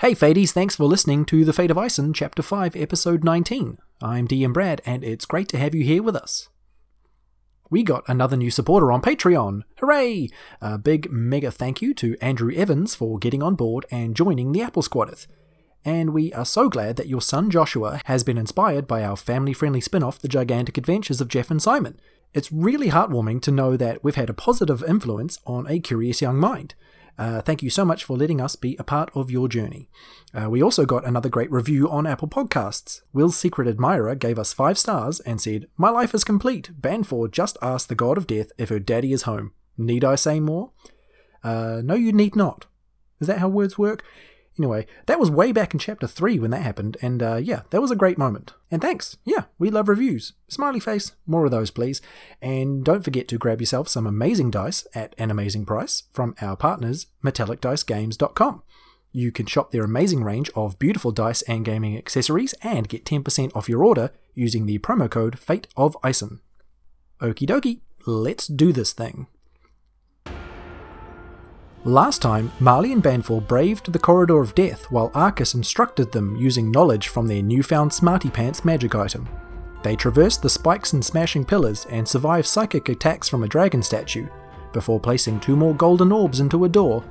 Hey Fades, thanks for listening to The Fate of Ison, Chapter 5, Episode 19. I'm DM Brad, and it's great to have you here with us. We got another new supporter on Patreon. Hooray! A big mega thank you to Andrew Evans for getting on board and joining the Apple Squadeth. And we are so glad that your son Joshua has been inspired by our family friendly spin off, The Gigantic Adventures of Jeff and Simon. It's really heartwarming to know that we've had a positive influence on a curious young mind. Uh, thank you so much for letting us be a part of your journey. Uh, we also got another great review on Apple Podcasts. Will's secret admirer gave us five stars and said, My life is complete. Banfor just asked the god of death if her daddy is home. Need I say more? Uh, no, you need not. Is that how words work? Anyway, that was way back in chapter 3 when that happened, and uh, yeah, that was a great moment. And thanks. Yeah, we love reviews. Smiley face, more of those, please. And don't forget to grab yourself some amazing dice at an amazing price from our partners, metallicdicegames.com. You can shop their amazing range of beautiful dice and gaming accessories and get 10% off your order using the promo code Fate of Ison. Okie dokie, let's do this thing. Last time, Marley and Banfor braved the corridor of death while Arcus instructed them using knowledge from their newfound Smarty Pants magic item. They traversed the spikes and smashing pillars and survived psychic attacks from a dragon statue, before placing two more golden orbs into a door,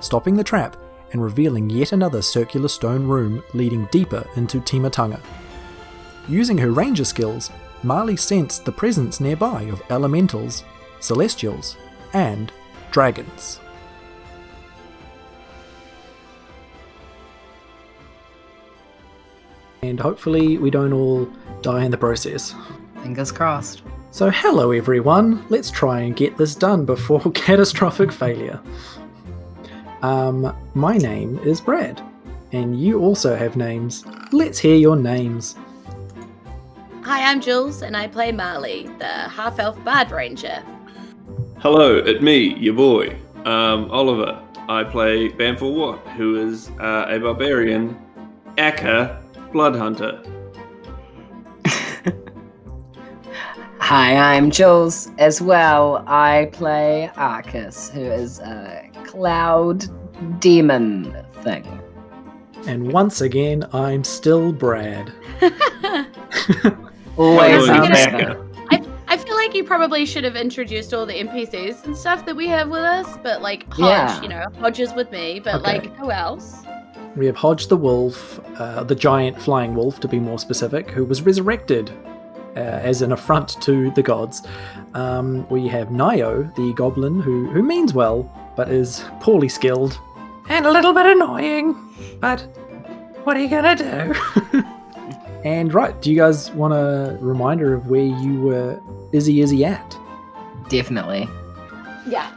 stopping the trap, and revealing yet another circular stone room leading deeper into Timatanga. Using her ranger skills, Marley sensed the presence nearby of elementals, celestials, and dragons. And hopefully we don't all die in the process. Fingers crossed. So, hello everyone. Let's try and get this done before catastrophic failure. Um, my name is Brad, and you also have names. Let's hear your names. Hi, I'm Jules, and I play Marley, the half elf bard ranger. Hello, it's me, your boy, um, Oliver. I play Banfor Watt, who is uh, a barbarian, Aka Blood Hunter. Hi, I'm Jules as well. I play Arcus, who is a cloud demon thing. And once again, I'm still Brad. Always Hello, our Aka. I, I feel like you probably should have introduced all the NPCs and stuff that we have with us, but like Hodge, Yeah. you know, Hodge is with me, but Okay. like who else? We have Hodge the Wolf, uh, the giant flying wolf to be more specific, who was resurrected uh, as an affront to the gods. Um, we have Nio, the goblin, who, who means well, but is poorly skilled and a little bit annoying. But what are you gonna do? and right, do you guys want a reminder of where you were Izzy Izzy at? Definitely. Yeah.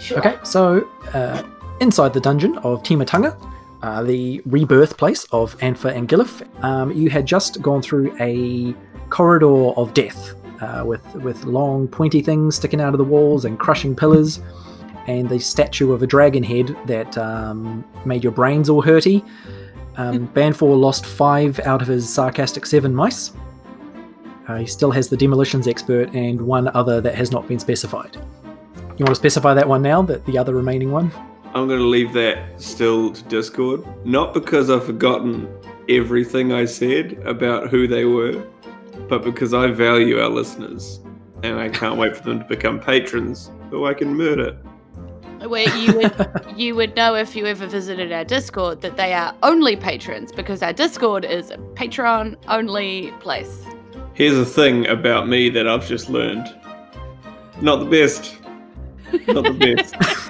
Sure. Okay, so uh, inside the dungeon of Timatanga, uh, the rebirth place of Anfa and Gilif, um, you had just gone through a corridor of death uh, with with long pointy things sticking out of the walls and crushing pillars, and the statue of a dragon head that um, made your brains all hurty. Um, Banfor lost five out of his sarcastic seven mice. Uh, he still has the demolitions expert and one other that has not been specified. You want to specify that one now, that the other remaining one? I'm going to leave that still to Discord. Not because I've forgotten everything I said about who they were, but because I value our listeners and I can't wait for them to become patrons who I can murder. Where you would you would know if you ever visited our Discord that they are only patrons because our Discord is a Patreon only place. Here's a thing about me that I've just learned. Not the best. Not the best.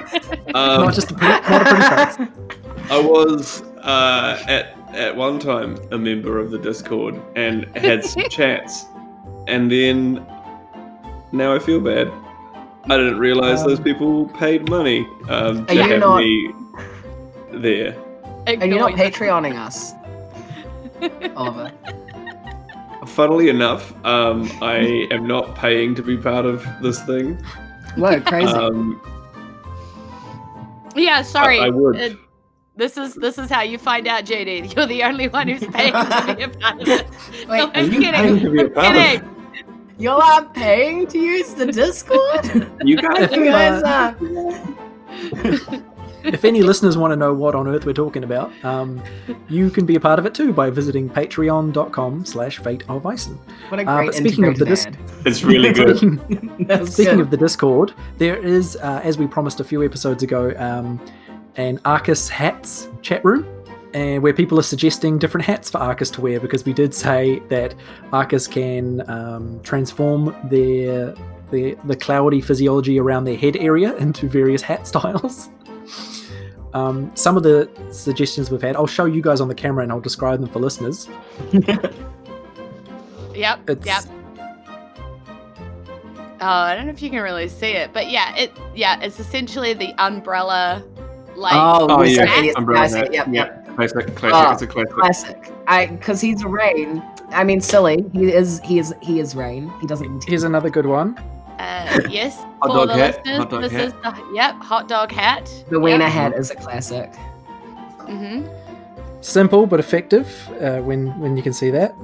Um, not just a pretty, not a pretty face. I was uh, at at one time a member of the Discord and had some chats, and then now I feel bad. I didn't realize those Um, people paid money um, to have not- me there. And you're not Ignore you. Patreoning us, Oliver. Funnily enough, um, I am not paying to be part of this thing. Whoa, crazy. Um, Yeah, sorry. I would. Uh, this is this is how you find out, JD. You're the only one who's paying to be a part of it. Wait, No, are I'm you paying kidding. to be a part of it? Kidding. you are paying to use the Discord? You guys you you, guys are. if any listeners want to know what on earth we're talking about, um, you can be a part of it too by visiting patreon.com slash fate of Ison. What a Uh, great but speaking of the dis- It's really good. Speaking- Speaking good. of the Discord, there is, uh, as we promised a few episodes ago, um, an Arcus hats chat room, and where people are suggesting different hats for Arcus to wear because we did say that Arcus can um, transform their, their the cloudy physiology around their head area into various hat styles. Um, some of the suggestions we've had, I'll show you guys on the camera and I'll describe them for listeners. Yep. It's Yep. Oh, I don't know if you can really see it, but yeah, it yeah, it's essentially the umbrella like Oh, Oh yeah, okay, umbrella I. Yep, yep. classic, classic. Oh, it's a classic. Classic. I because he's Rain. I mean, silly. He is. He is. He is Rain. He doesn't. Here's another good one. Uh, yes Hot for dog the hat, listeners. hot dog this hat. is the yep hot dog hat. The Wiener hat is a classic. hmm Simple but effective uh, when when you can see that.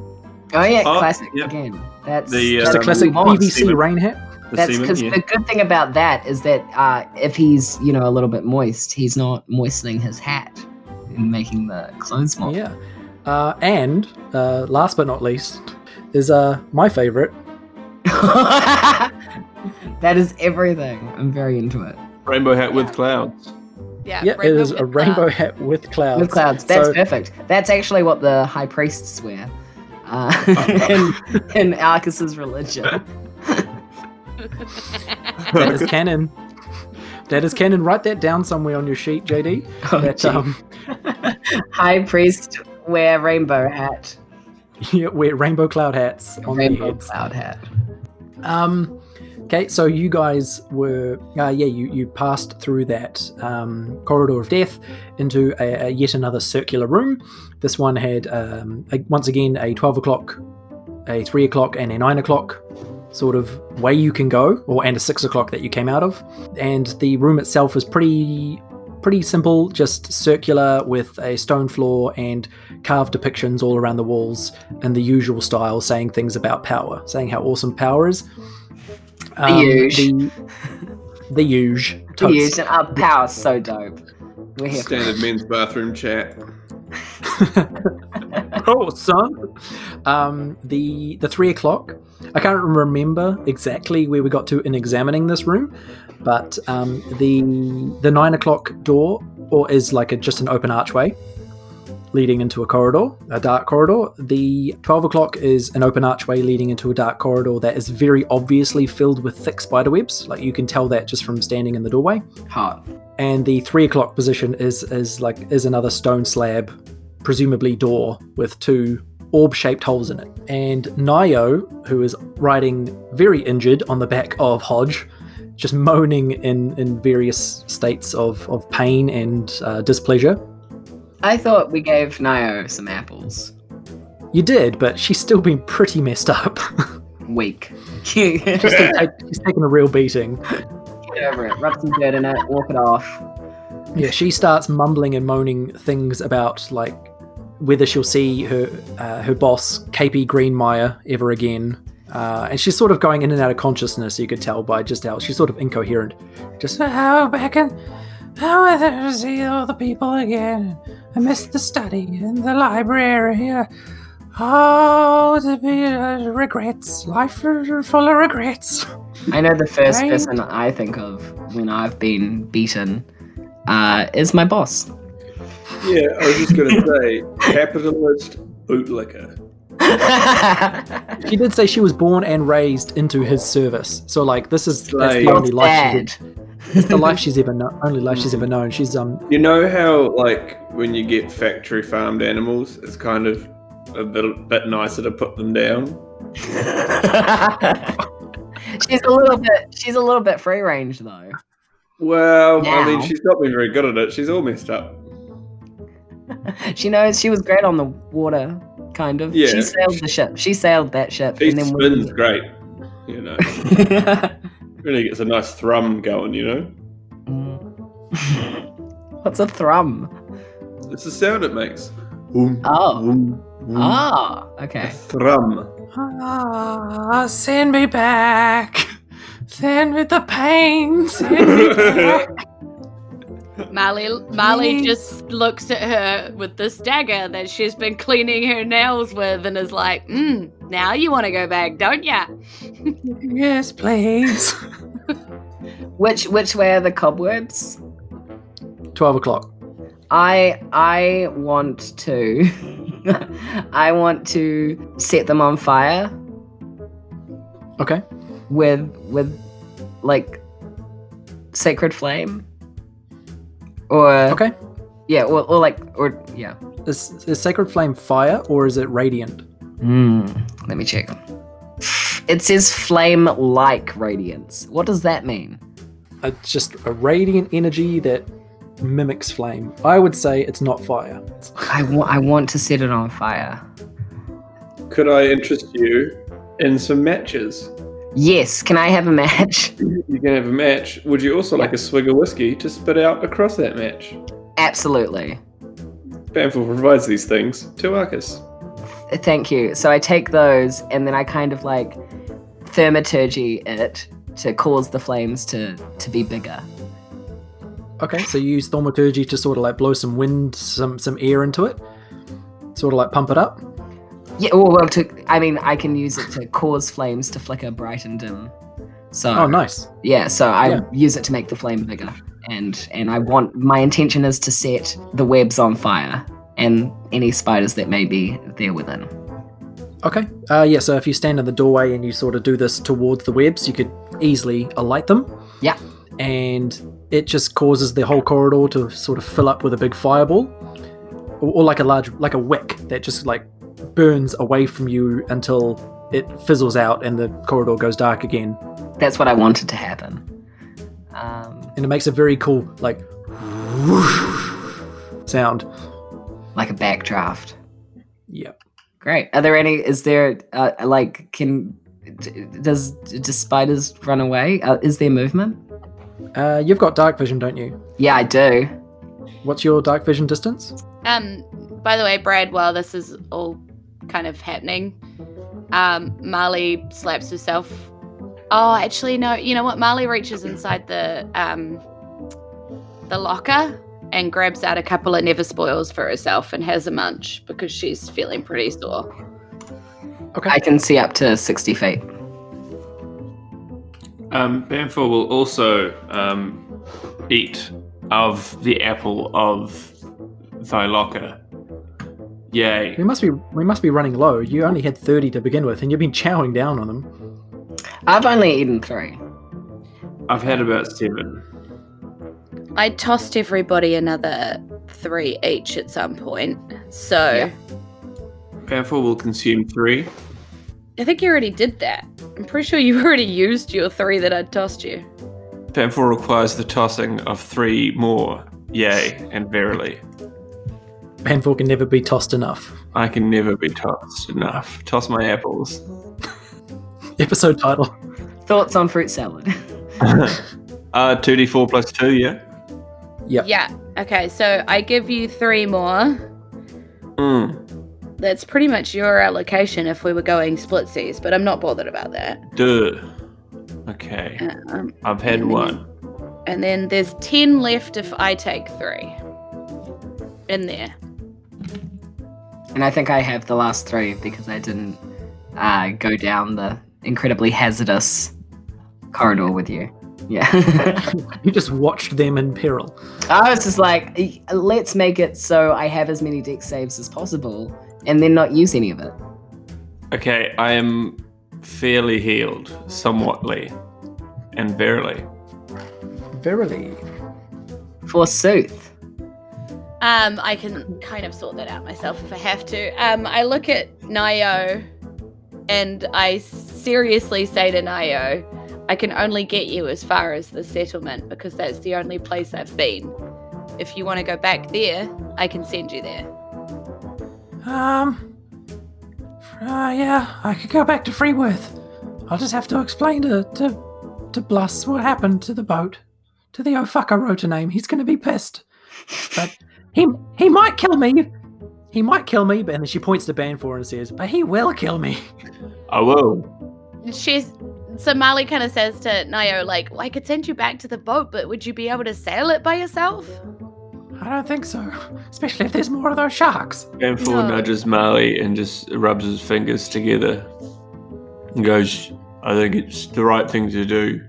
Oh yeah, Oh, classic yep. again. That's The, Just a Um, classic Moss, PVC Steven. rain hat. The That's semen, because yeah. the good thing about that is that uh, if he's you know a little bit moist, he's not moistening his hat and making the clothes more. Yeah. Uh, and uh, last but not least is uh, my favorite. that is everything. I'm very into it. rainbow hat with clouds. Yeah, Yeah, it rainbow is a with rainbow hat with clouds. With clouds, that's So- perfect. That's actually what the high priests wear uh, in, in Arcus's religion. that is canon. That is canon. Write that down somewhere on your sheet, JD. Oh, That um, high priest wear rainbow hat, yeah, wear rainbow cloud hats on their rainbow heads. cloud hat. Um, okay, so you guys were, uh, yeah, you, you passed through that um, corridor of death into a, a yet another circular room. This one had, um, a, once again, a 12 o'clock, a 3 o'clock, and a 9 o'clock sort of way you can go, or and a 6 o'clock that you came out of. And the room itself was pretty. Pretty simple, just circular with a stone floor and carved depictions all around the walls in the usual style, saying things about power, saying how awesome power is. Um, huge. The, the huge. The Totes. use and our power's so dope. We're here. for Standard men's bathroom chat. oh, son. Um, the the three o'clock. I can't remember exactly where we got to in examining this room, but um, the the nine o'clock door or is like a, just an open archway leading into a corridor, a dark corridor. The twelve o'clock is an open archway leading into a dark corridor that is very obviously filled with thick spider webs. Like you can tell that just from standing in the doorway. Hot. and the three o'clock position is is like is another stone slab, presumably door with two orb-shaped holes in it. And Nio, who is riding very injured on the back of Hodge, just moaning in in various states of of pain and uh, displeasure. I thought we gave Nio some apples. You did, but she's still been pretty messed up. Weak. she's, Get she's taken a real beating. Get over it. Rub some dirt in it. Walk it off. Yeah, she starts mumbling and moaning things about like whether she'll see her uh, her boss KP Greenmeyer ever again, uh, and she's sort of going in and out of consciousness. You could tell by just how she's sort of incoherent. Just how back in how I see all the people again. I missed the study and the library. Uh, oh, to be uh, regrets. Life is full of regrets. I know the first Right. person I think of when I've been beaten uh, is my boss. Yeah, I was just gonna say, capitalist bootlicker. She did say she was born and raised into his service. So like this is that's the only life she did. It's the life she's ever known. Only life she's ever known. She's um You know how, like, when you get factory farmed animals, it's kind of a bit, bit nicer to put them down. she's a little bit. She's a little bit free range though. Well, I mean, she's not been very good at it. She's all messed up. She knows she was great on the water, kind of. Yeah. She sailed the ship. She sailed that ship, She and then spins great. You know, really gets a nice thrum going. You know, What's a thrum? it's the sound it makes. Boom, Oh. boom, boom. Ah, A okay. thrum. ah, send me back. Send me the pain. Send me back. Marley, Marley Please. just looks at her with this dagger that she's been cleaning her nails with and is like, mm, now you want to go back, don't ya? Yes, please. Which which way are the cobwebs? 12 o'clock. I I want to I want to set them on fire Okay. with with like sacred flame. Or Okay. yeah, or, or like or yeah. Is, is Sacred Flame fire or is it radiant? Hmm. Let me check. It says flame like radiance. What does that mean? It's just a radiant energy that mimics flame. I would say it's not fire. I want want to set it on fire. Could I interest you in some matches? Yes, can I have a match? You can have a match. Would you also like a swig of whiskey to spit out across that match? Absolutely. Banfield provides these things to Arcus. Thank you. So I take those and then I kind of like thaumaturgy it to cause the flames to to be bigger. Okay, so you use thaumaturgy to sort of like blow some wind, some some air into it, sort of like pump it up. Yeah, well, well to I mean I can use it to cause flames to flicker bright and dim. So Oh, nice. yeah, so I Yeah. use it to make the flame bigger. And and I want my intention is to set the webs on fire and any spiders that may be there within. Okay. Uh, yeah. So if you stand in the doorway and you sort of do this towards the webs, you could easily alight them. Yeah. And it just causes the whole corridor to sort of fill up with a big fireball, or, or like a large, like a wick that just like burns away from you until it fizzles out and the corridor goes dark again. That's what I wanted to happen. Um, And it makes a very cool like sound. Like a backdraft. Yep. Great. Are there any? Is there uh, like can d- does do spiders run away? Uh, is there movement? Uh, you've got dark vision, don't you? Yeah, I do. What's your dark vision distance? Um, by the way, Brad, while this is all kind of happening, um, Marley slaps herself. Oh, actually, no. You know what? Marley reaches inside the um, the locker and grabs out a couple of never spoils for herself and has a munch because she's feeling pretty sore. Okay. I can see up to sixty feet. Um, Banfield will also um, eat of the apple of thy locker. Yay. We must be we must be running low. You only had thirty to begin with, and you've been chowing down on them. I've only eaten three. I've had about seven. I tossed everybody another three each at some point. So Yeah. Banfield will consume three. I think you already did that. I'm pretty sure you already used your three that I'd tossed you. Banfield requires the tossing of three more. Yay, and verily. Banful can never be tossed enough. I can never be tossed enough. Toss my apples. Episode title. Thoughts on fruit salad? uh, 2d4 plus 2, yeah? Yep. Yeah. Okay, so I give you three more. Mm. That's pretty much your allocation if we were going splitsies, but I'm not bothered about that. Duh. Okay. Um, I've had and then- one. And then there's 10 left if I take three. In there. and I think I have the last three because I didn't uh, go down the incredibly hazardous corridor with you. Yeah. You just watched them in peril. I was just like, "E- let's make it so I have as many death saves as possible and then not use any of it. Okay, I am fairly healed, somewhatly, and verily. Verily. Forsooth. Um, I can kind of sort that out myself if I have to. Um, I look at Nio and I seriously say to Nio, I can only get you as far as the settlement because that's the only place I've been. If you want to go back there, I can send you there. Um. Uh, yeah, I could go back to Freeworth. I'll just have to explain to to to Bluss what happened to the boat. To the oh fuck I wrote a name. He's gonna be pissed. But he he might kill me. He might kill me, but and then she points to Banfor and says, "But he will kill me." I will. She's so Marley kind of says to Nayo, like, well, I could send you back to the boat, but would you be able to sail it by yourself? I don't think so, especially if there's more of those sharks. Banfor No. nudges Marley and just rubs his fingers together and goes, I think it's the right thing to do.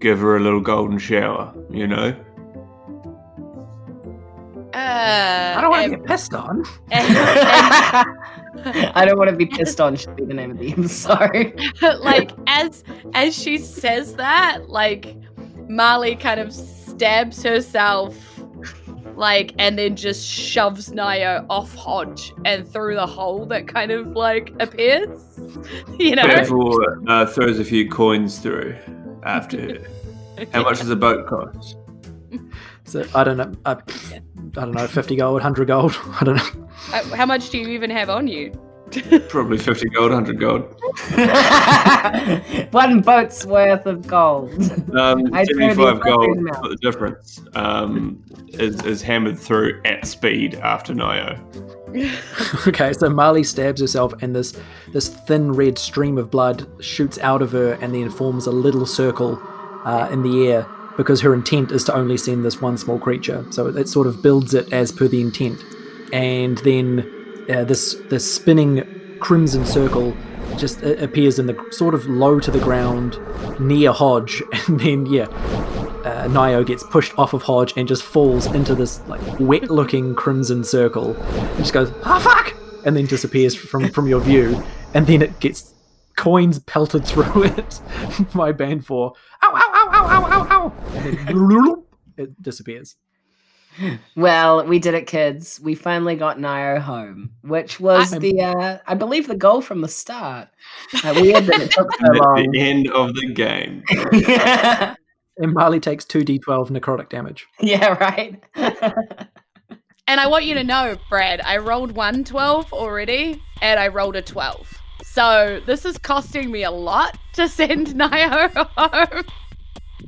Give her a little golden shower, you know? Uh, I don't want to and- get pissed on. I don't want to be pissed on. Should be the name of the episode. like as as she says that, like Marley kind of stabs herself, like, and then just shoves Nayo off Hodge and through the hole that kind of like appears. You know, Banfor uh, throws a few coins through after her. How much does a boat cost? So I don't know. I, I don't know. Fifty gold, hundred gold. I don't know. Uh, How much do you even have on you? Probably 50 gold, 100 gold. One boat's worth of gold. Um, I'd the 75 gold, amount. but the difference um, is, is hammered through at speed after Nio. Okay, so Marley stabs herself, and this this thin red stream of blood shoots out of her, and then forms a little circle uh, in the air because her intent is to only send this one small creature. So it sort of builds it as per the intent, and then uh, this this spinning crimson circle just uh, appears in the sort of low to the ground near Hodge, and then yeah. Uh, Nio gets pushed off of Hodge and just falls into this like wet-looking crimson circle. It just goes, "Ah, fuck!" and then disappears from from your view. And then it gets coins pelted through it by Banfor ow ow ow ow it disappears. Well, we did it, kids. We finally got Nio home, which was I'm- the, uh, I believe, the goal from the start. Uh, weird that it took so long. the end of the game. And Marley takes two d12 necrotic damage. yeah, right. And I want you to know, Brad, I rolled one 12 already, and I rolled a 12. So this is costing me a lot to send Nio home.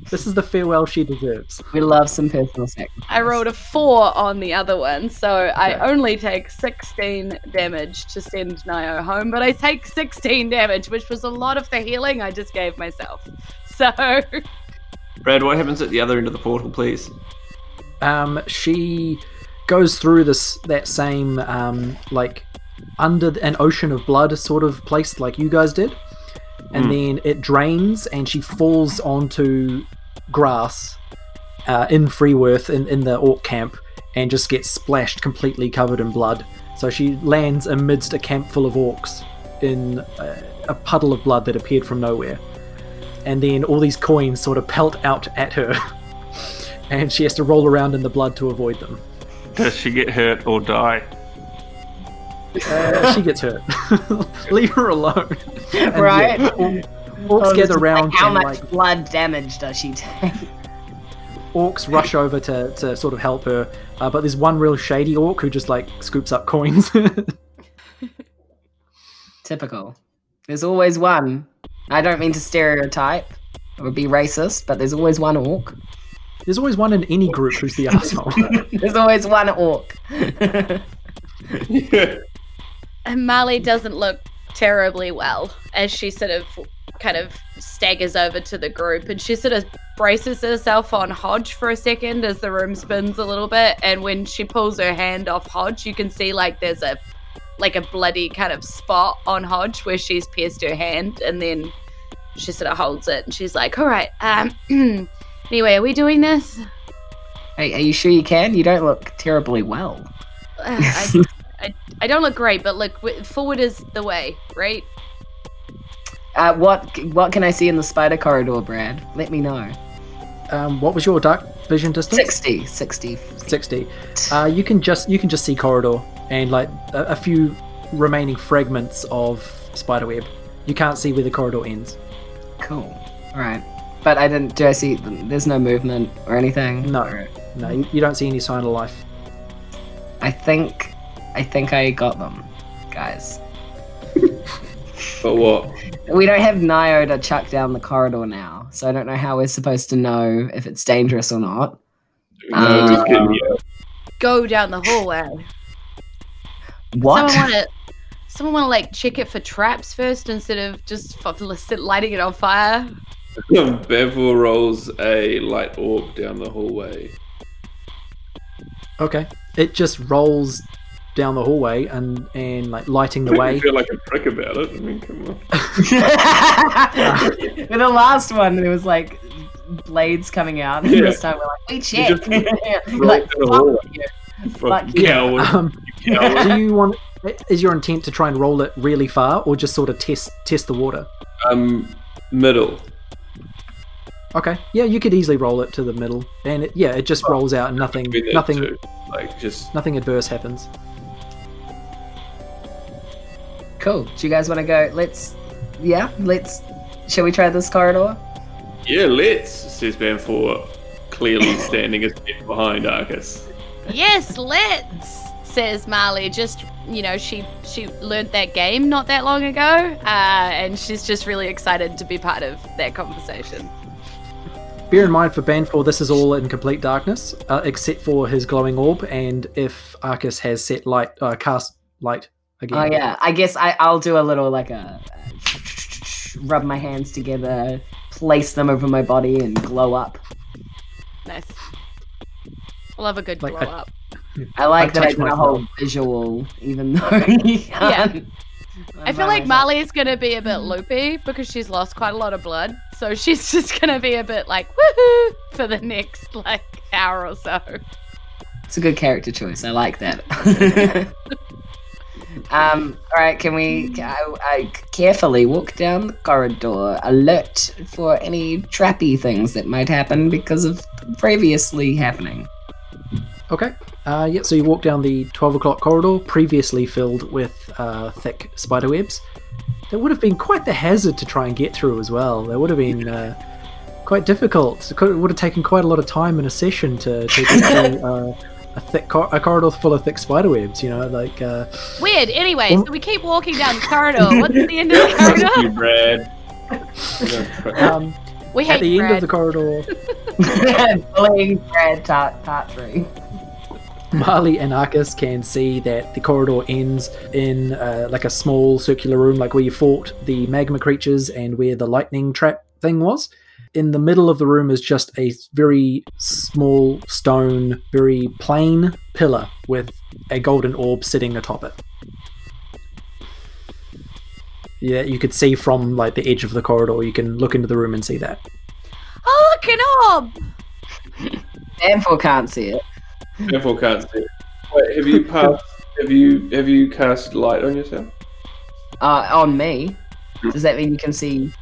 This is the farewell she deserves. we love some personal sacrifice. I rolled a four on the other one, so I only take 16 damage to send Nio home, but I take 16 damage, which was a lot of the healing I just gave myself. So, Brad, what happens at the other end of the portal, please? Um, she goes through this that same um, like under an ocean of blood sort of place like you guys did, and Hmm. then it drains and she falls onto grass uh, in Freeworth in, in the orc camp and just gets splashed completely covered in blood. So she lands amidst a camp full of orcs in a, a puddle of blood that appeared from nowhere. And then all these coins sort of pelt out at her. and she has to roll around in the blood to avoid them. Does she get hurt or die? Uh, she gets hurt. Leave her alone. And yeah, Right? Orcs Oh, this gather is like, how and much like blood damage does she take? orcs rush over to, to sort of help her. Uh, but there's one real shady orc who just like scoops up coins. Typical. There's always one. I don't mean to stereotype or be racist, but there's always one orc. there's always one in any group who's the asshole. there's always one orc. and Marley doesn't look terribly well as she sort of kind of staggers over to the group and she sort of braces herself on Hodge for a second as the room spins a little bit and when she pulls her hand off Hodge you can see like there's a like a bloody kind of spot on Hodge where she's pierced her hand and then she sort of holds it and she's like all right um anyway are we doing this Hey, are you sure you can? You don't look terribly well. Uh, I, I, I don't look great but look forward is the way right Uh, what what can I see in the spider corridor, Brad? Let me know. um, what was your dark vision distance? 60, 60. 60. Uh, you can just you can just see corridor and like a, a few remaining fragments of spiderweb. You can't see where the corridor ends. Cool. All right. But I didn't. Do I see? There's no movement or anything. No. Or- No, you, you don't see any sign of life. I think. I think I got them, guys. But what? We don't have Nio to chuck down the corridor now, so I don't know how we're supposed to know if it's dangerous or not. No, just uh, kidding, yeah. go down the hallway What? Someone want to Someone want to like check it for traps first instead of just lighting it on fire. Bevel rolls a light orb down the hallway. Okay. It just rolls down the hallway and and like lighting the I way. feel like a prick about it. I mean, come on. With the last one, there was like blades coming out. And Yeah. this time we're like, we check. just like, roll down the hallway. fuck you. Fuck you. coward. Um, coward. do you want? Is your intent to try and roll it really far, or just sort of test test the water? Um, middle. Okay. Yeah, you could easily roll it to the middle, and it, yeah, it just rolls out, and nothing, Be there nothing, too. Like just nothing adverse happens. Cool. Do you guys want to go? Let's. Yeah, let's. Shall we try this corridor? yeah, let's says Banfor, clearly standing a step behind Arcus. Yes, let's. Says Marley. Just you know, she she learned that game not that long ago, uh, and she's just really excited to be part of that conversation. Bear in mind for Banfor, this is all in complete darkness, uh, except for his glowing orb, and if Arcus has set light, uh, cast light again. Oh yeah. I guess I I'll do a little like a. Rub my hands together, place them over my body, and glow up. Nice. Love a good Like, glow I- up. I like I that I did a whole visual, even though you can't. I feel like Marley is gonna be a bit loopy because she's lost quite a lot of blood, so she's just gonna be a bit like woohoo for the next like hour or so. It's a good character choice. I like that. um. All right. Can we? I, I carefully walk down the corridor, alert for any trappy things that might happen because of previously happening. Okay. Uh, yeah, so you walk down the 12 o'clock corridor, previously filled with uh, thick spider webs. That would have been quite the hazard to try and get through as well. That would have been uh, quite difficult. It would have taken quite a lot of time in a session to, to get through uh, a thick cor- a corridor full of thick spider webs. You know, like uh, Weird. Anyway, Well- so we keep walking down the corridor. What's at the end of the Thank you, corridor? Brad. um, We hate at the end of the corridor, Bullying Brad part, part three. Marley and Arcus can see that the corridor ends in uh, like a small circular room, like where you fought the magma creatures and where the lightning trap thing was. In the middle of the room is just a very small stone, very plain pillar with a golden orb sitting atop it. Yeah, you could see from like the edge of the corridor. You can look into the room and see that. Oh, look an orb! Danforth can't see it. Banfor can't see. it. Wait, have you passed? Have you have you cast light on yourself? Uh, on me. Does that mean you can see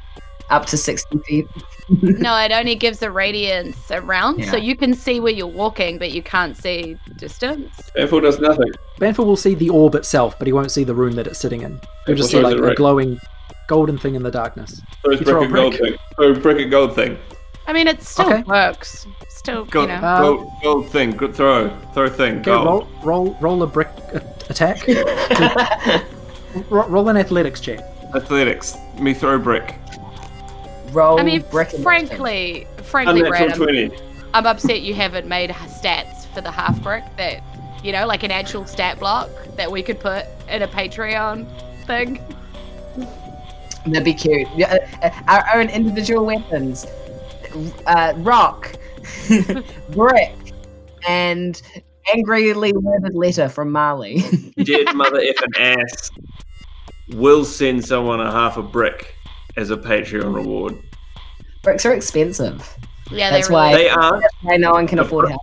up to sixty feet? No, it only gives a radiance around, so you can see where you're walking, but you can't see distance. Banfor does nothing. Banfor will see the orb itself, but he won't see the room that it's sitting in. He'll just see like a glowing golden thing in the darkness. Throws You brick throw a gold brick. thing. Throw brick and gold thing. I mean, it still Okay. works. Still, Gold, you know. Uh, gold, gold thing. Good throw. Throw thing. Okay, Gold. roll, roll, roll a brick a- attack. Ro- roll an athletics check. Athletics. Me throw brick. Roll I mean, brick frankly, frankly, Brad, I'm. I'm upset you haven't made stats for the half brick that, you know, like an actual stat block that we could put in a Patreon thing. That'd be cute. Yeah, uh, uh, Our own individual weapons. Uh, rock, brick, and angrily worded letter from Marley. Dead mother effing ass. Will send someone a half a brick as a Patreon reward. Bricks are expensive. Yeah, That's really, why- They aren't. Why no one can afford it. help.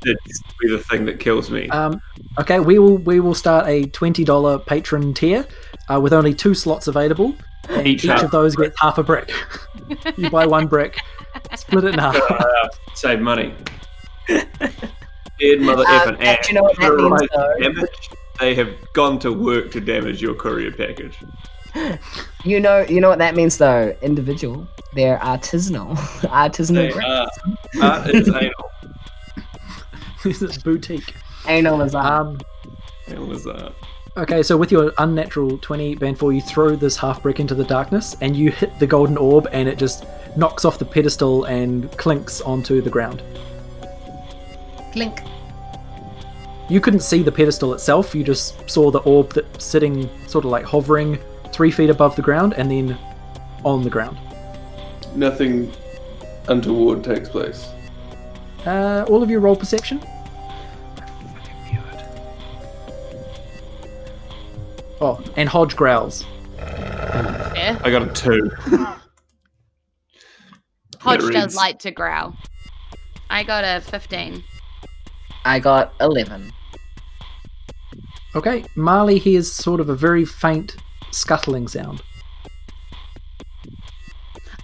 be the thing that kills me. Um, okay, we will we will start a twenty dollar patron tier uh, with only two slots available. Each each, of those gets half a brick. you buy one brick, split it in half. Uh, save money. Dead mother Um, effing ass. you know what that means, damage. They have gone to work to damage your courier package. You know, you know what that means though. Individual. They're artisanal. artisanal They bricks. are. Art is anal. this is boutique. Anal is art. Um, Anal is art. okay, so with your unnatural twenty Banfor, you throw this half brick into the darkness, and you hit the golden orb, and it just knocks off the pedestal and clinks onto the ground. Clink. you couldn't see the pedestal itself. You just saw the orb that's sitting sort of like hovering three feet above the ground and then on the ground. Nothing untoward takes place. Uh, all of you roll perception. Oh, and Hodge growls. Yeah. I got a two. Hodge does reads- like to growl. I got a 15. I got 11. Okay, Marley hears sort of a very faint scuttling sound.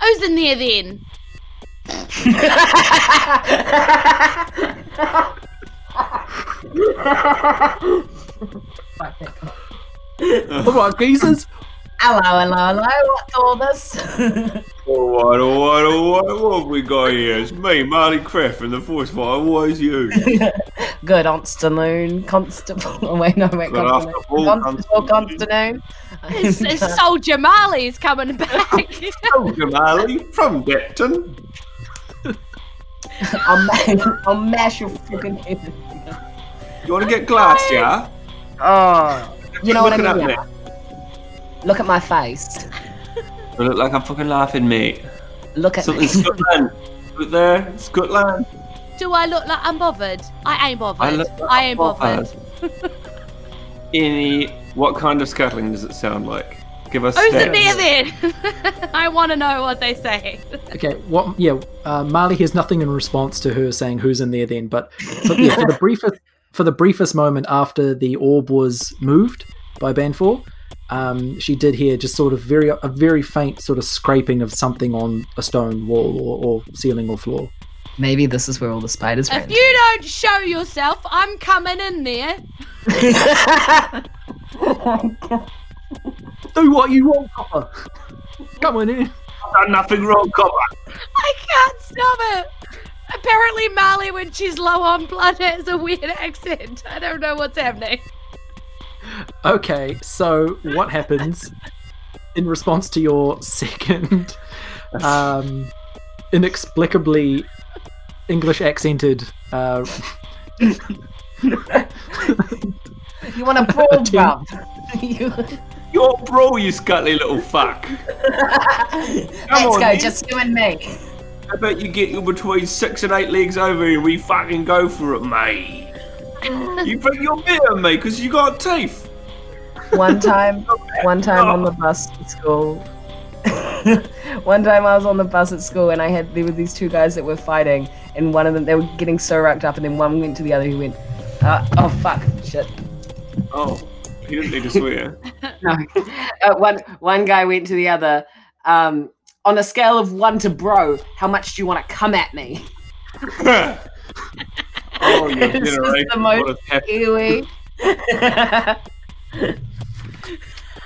Who's in there then? All right, geezers. Hello, hello, hello. What's all this? Alright, alright, alright. What have we got here? It's me, Marley Craft from the Force Fire. Always you. Good afternoon, Constable. Oh, wait, no, wait, Good Constable. afternoon, Constable, Constable. Constable. It's, it's Soldier Marley's coming back. Soldier Marley from Depton. I'll, ma- I'll mash your fucking head. You want to get glass, yeah? Oh, you know what I Looking mean? Up yeah? Look at my face. I look like I'm fucking laughing, mate. Look at Something me. Scotland. Look there, Scotland. Do I look like I'm bothered? I ain't bothered. I I, look like ain't I'm bothered. Any, what kind of scuttling does it sound like? Give us Who's in stats. there then? I want to know what they say. Okay, what? Yeah, uh, Marley hears nothing in response to her saying who's in there. Then, but for, yeah, for the briefest for the briefest moment after the orb was moved by Banfor, um, she did hear just sort of very a very faint sort of scraping of something on a stone wall or, or ceiling or floor. Maybe this is where all the spiders If went. you don't show yourself, I'm coming in there. Do what you want, Copper. Come on in. I've done nothing wrong, copper. I can't stop it. Apparently, Marley, when she's low on blood, has a weird accent. I don't know what's happening. Okay, so what happens in response to your second, um, inexplicably English accented uh, you want a brawl, A? You- You're a bro, you scuttly little fuck. Let's on, go, then. just you and me. I bet you get you between six and eight legs over here. We fucking go for it, mate. You bring your beer, better than me because you got teeth. One time, one time on the bus at school. one time I was on the bus at school and I had there were these two guys that were fighting and one of them they were getting so racked up and then one went to the other who went, uh, oh fuck, shit. Oh, he didn't need to swear. No. Uh, one one guy went to the other. Um, on a scale of one to bro, how much do you want to come at me? Oh, your This is the most- What has? Ewy.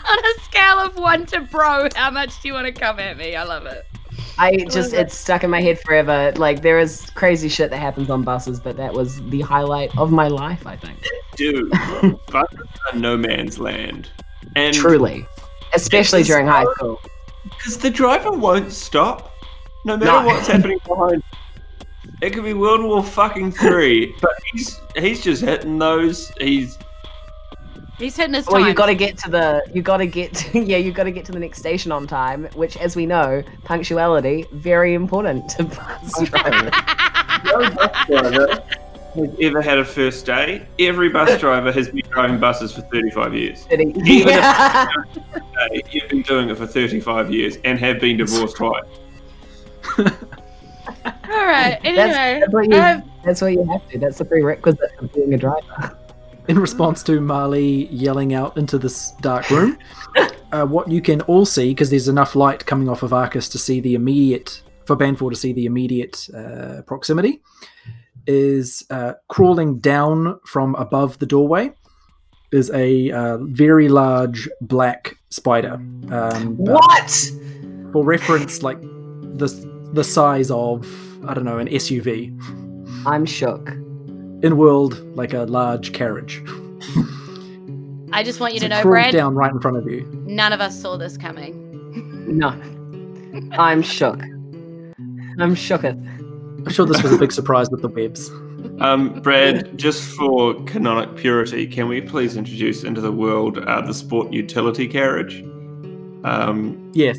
On a scale of one to bro, how much do you want to come at me? I love it. I just it's stuck in my head forever. Like there is crazy shit that happens on buses, but that was the highlight of my life, I think. Dude, buses are no man's land. And Truly. Especially It's during high school. Because the driver won't stop, no matter No. what's happening behind. It could be World War fucking three, but he's he's just hitting those. He's He's hitting his Well, you times. got to get to the you got to get to, yeah you got to get to the next station on time, which, as we know, punctuality very important to bus drivers. no bus driver has ever had a first day. Every bus driver has been driving buses for thirty five years. Even if- You've been doing it for thirty five years and have been divorced twice. All right. Anyway, that's, what you, I've- that's what you have to. That's the prerequisite of being a driver. in response to Marley yelling out into this dark room. uh, what you can all see, because there's enough light coming off of Arcus to see the immediate, for Banfor to see the immediate uh, proximity, is uh, crawling down from above the doorway is a uh, very large black spider. Um, What? For reference, like the the size of I don't know an SUV. I'm shook. In world, like a large carriage. I just want you So to know, crawls Brad, down right in front of you. none of us saw this coming. No, I'm shook. I'm shooketh. I'm sure this was a big surprise with the webs. Um, Brad, just for canonic purity, can we please introduce into the world uh, the sport utility carriage? Um, Yes.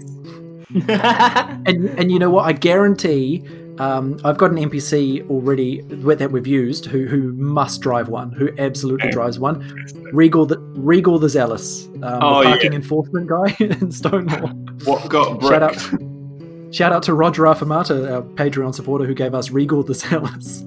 And and you know what? I guarantee um, I've got an NPC already that we've used who who must drive one, who absolutely Okay. drives one. Regal the Regal the Zealous, um, Oh, the yeah. parking enforcement guy in Stonewall. what got bricked? Shout out, shout out to Roger Affamata, our Patreon supporter, who gave us Regal the Zealous.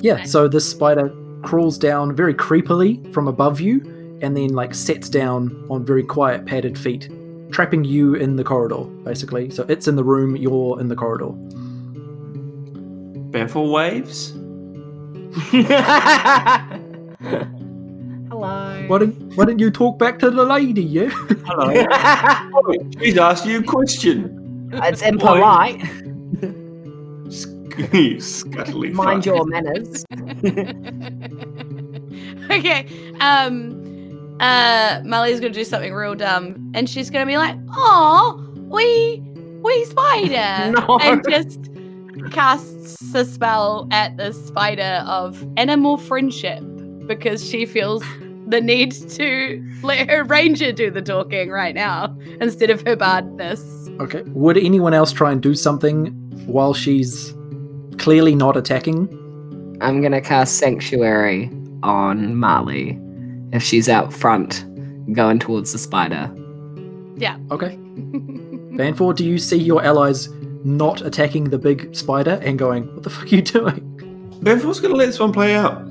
yeah, so this spider crawls down very creepily from above you, and then like sets down on very quiet padded feet, trapping you in the corridor, basically. So it's in the room, you're in the corridor. Banfor waves? Hello. Why didn't Why didn't you talk back to the lady? Yeah. Hello. Oh, She's asked you a question. it's impolite. Scuttly Mind fuck. your manners. okay. Um uh Molly's gonna do something real dumb and she's gonna be like, Oh, we we spider No. and just casts a spell at the spider of animal friendship because she feels the need to let her ranger do the talking right now instead of her badness. Okay. Would anyone else try and do something while she's clearly not attacking? I'm gonna cast Sanctuary on Marley if she's out front going towards the spider. Yeah. Okay. Banfor, do you see your allies not attacking the big spider and going, "What the fuck are you doing?" Banfor's gonna let this one play out.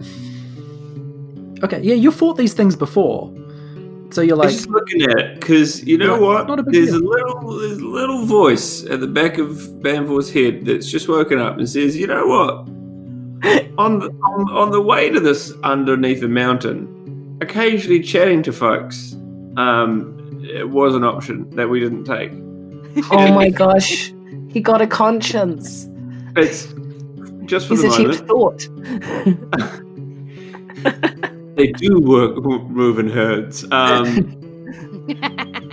Okay, yeah, you fought these things before, so you're like. I'm like, just looking at it because you know Not- what? not a big there's deal. a little, there's a little voice at the back of Banfor's head that's just woken up and says, "You know what? on the on, on the way to this underneath the mountain, occasionally chatting to folks, um, it was an option that we didn't take. Oh my gosh, he got a conscience. It's just for He's the a cheap moment. thought. They do work move in herds, um,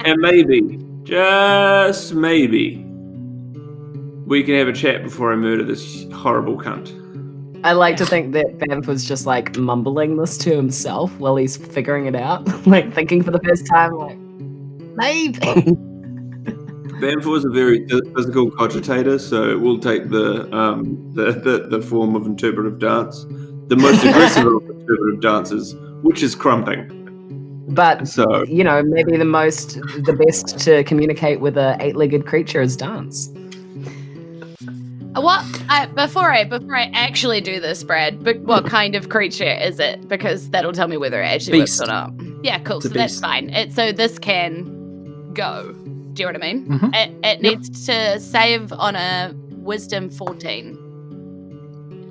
and maybe, just maybe, we can have a chat before I murder this horrible cunt. I like to think that Banfor was just like mumbling this to himself while he's figuring it out, like thinking for the first time, like maybe. Banfor is a very physical cogitator, so it will take the, um, the, the the form of interpretive dance, the most aggressive of interpretive dances, which is crumping. but So you know, maybe the most, the best to communicate with a eight-legged creature is dance. What I, before I before I actually do this, Brad? But what kind of creature is it? Because that'll tell me whether it actually Beast. works or not. Yeah, cool. It's a so that's fine. It, so this can go. Do you know what I mean? Mhm. It, it needs to save on a Wisdom fourteen.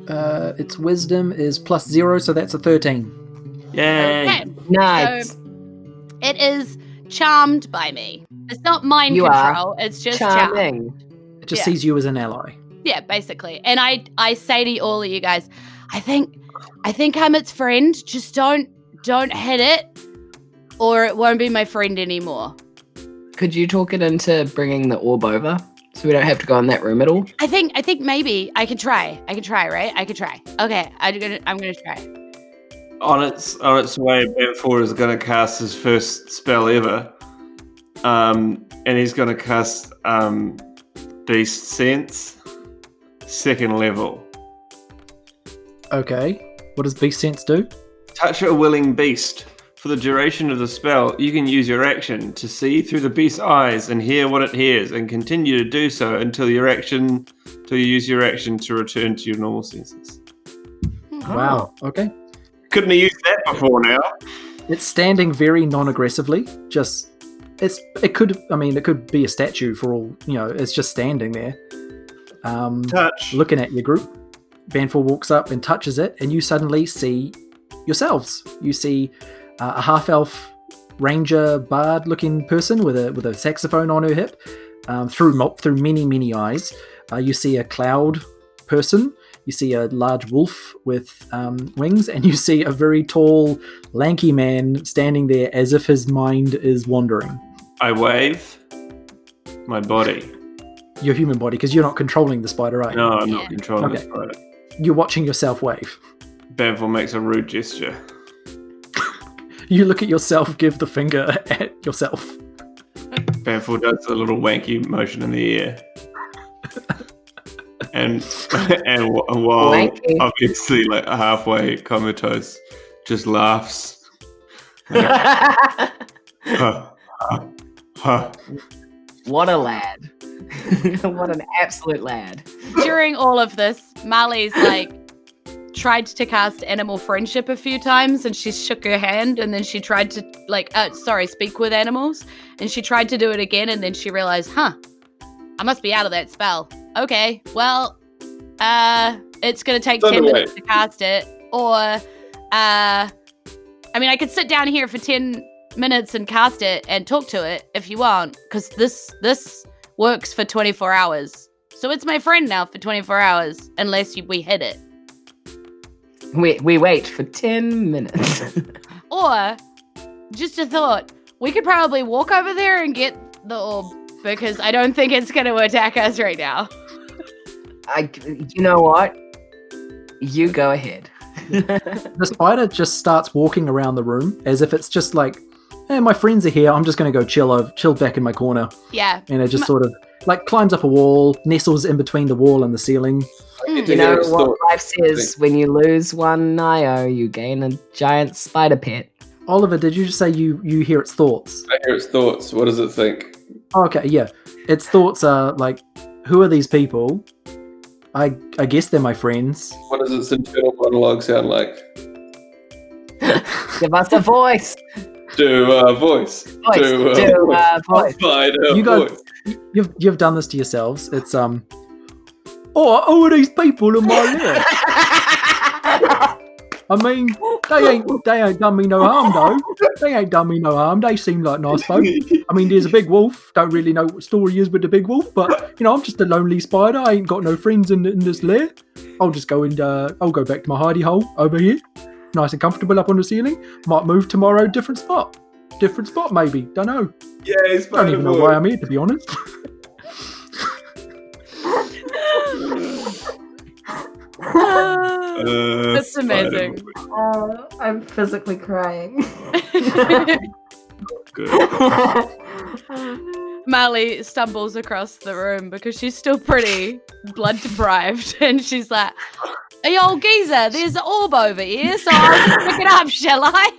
uh, its wisdom is plus zero, so that's a thirteen. yay! Okay. Nice. It is charmed by me. It's not mind You are control. It's just charm. Charming. It just Yeah. sees you as an ally. Yeah, basically. And I I say to all of you guys, I think I think I'm its friend. Just don't don't hit it, or it won't be my friend anymore. Could you talk it into bringing the orb over so we don't have to go in that room at all? I think I think maybe I could try. I could try, right? I could try. Okay, I'm gonna I'm gonna try. On its on its way, Banfor is going to cast his first spell ever, um, and he's going to cast um, Beast Sense, second level. Okay. What does Beast Sense do? Touch a willing beast. For the duration of the spell, you can use your action to see through the beast's eyes and hear what it hears, and continue to do so until your action, till you use your action to return to your normal senses. Hmm. Wow. Okay. Couldn't have used that before now. It's standing very non-aggressively. Just it's it could I mean it could be a statue for all you know. It's just standing there, um, Touch. looking at your group. Banfor walks up and touches it, and you suddenly see yourselves. You see uh, a half-elf ranger bard-looking person with a with a saxophone on her hip. Um, through through many many eyes, uh, you see a cloud person. You see a large wolf with um, wings, and you see a very tall, lanky man standing there as if his mind is wandering. I wave my body. Your human body, because you're not controlling the spider, right? No, I'm not controlling Okay. the spider. you're watching yourself wave. Banfor makes a rude gesture. You look at yourself, give the finger at yourself. Banfor does a little wanky motion in the air. and and wh- while Wanky. obviously like halfway comatose, just laughs. Huh, huh, huh. What a lad. what an absolute lad. During all of this, Marley's like tried to cast animal friendship a few times and she shook her hand and then she tried to like uh, sorry speak with animals and she tried to do it again and then she realized huh i must be out of that spell okay well uh it's gonna take By the 10 way- minutes to cast it or uh i mean i could sit down here for 10 minutes and cast it and talk to it if you want because this this works for 24 hours so it's my friend now for 24 hours unless you, we hit it We, we wait for 10 minutes. Or, just a thought, we could probably walk over there and get the orb because I don't think it's going to attack us right now. I, you know what? You go ahead. The spider just starts walking around the room as if it's just like, eh, my friends are here. I'm just going to go chill I've chilled back in my corner. Yeah. And it just sort of like climbs up a wall, nestles in between the wall and the ceiling. Mm. You know what thought- life says when you lose one Nio, you gain a giant spider pet. Oliver, did you just say you you hear its thoughts? I hear its thoughts. What does it think? Oh, okay, yeah. Its thoughts are like, who are these people? I I guess they're my friends. What does its internal monologue sound like? Give us a voice. Do a voice. Voice. Do a Do voice. a voice. You guys- voice. You've you've done this to yourselves. It's um. Oh, who are these people in my life? I mean, they ain't they ain't done me no harm though. They ain't done me no harm. They seem like nice folk. I mean, there's a big wolf. Don't really know what story is with the big wolf, but you know, I'm just a lonely spider. I ain't got no friends in, in this lair. I'll just go and uh, I'll go back to my hidey hole over here, nice and comfortable up on the ceiling. Might move tomorrow, different spot, different spot maybe. Don't know. Yeah, it's I Don't even know why I'm here to be honest. Uh, That's amazing. voice. Oh, I'm physically crying. Good. Marley stumbles across the room because she's still pretty blood deprived and she's like, Hey, old geezer, there's an orb over here, so I'll just pick it up, shall I?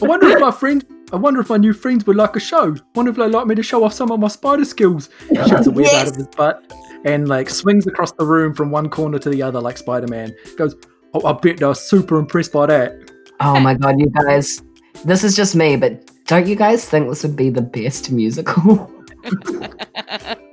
I wonder if my friend. I wonder if my new friends would like a show. wonder if they'd like me to show off some of my spider skills. He shoots a web out of his butt and like swings across the room from one corner to the other like Spider-Man. Goes, oh, I bet they're super impressed by that. oh my god, you guys. This is just me, but don't you guys think this would be the best musical?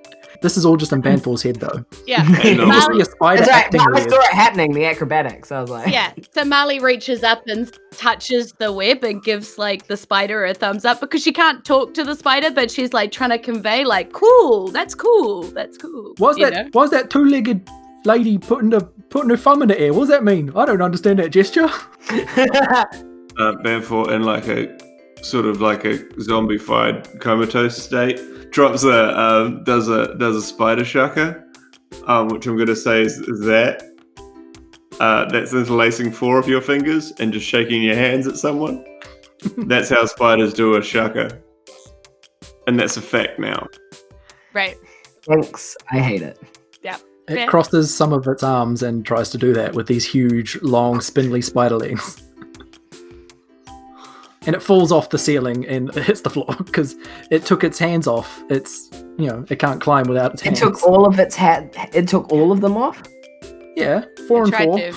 This is all just in Banfor's head though. yeah. And You just also- a spider That's right. acting I saw it happening, the acrobatics. I was like, Yeah. So Marley reaches up and touches the web and gives like the spider a thumbs up because she can't talk to the spider, but she's like trying to convey like, cool, that's cool, that's cool. Why's you that? know? Why's that two-legged lady putting the putting her thumb in the air? What does that mean? I don't understand that gesture. uh, Banfor in like a sort of like a zombified comatose state drops a um, does a does a spider shaka, um, which I'm going to say is, is that. Uh, that's interlacing four of your fingers and just shaking your hands at someone. that's how spiders do a shaka, and that's a fact now. Right. Thanks. I hate it. Yeah. It Yeah. crosses some of its arms and tries to do that with these huge, long, spindly spider legs. And it falls off the ceiling and it hits the floor because it took its hands off. It's, you know, it can't climb without its hands. It took all of its hat. It took all of them off. yeah, four I and four. to.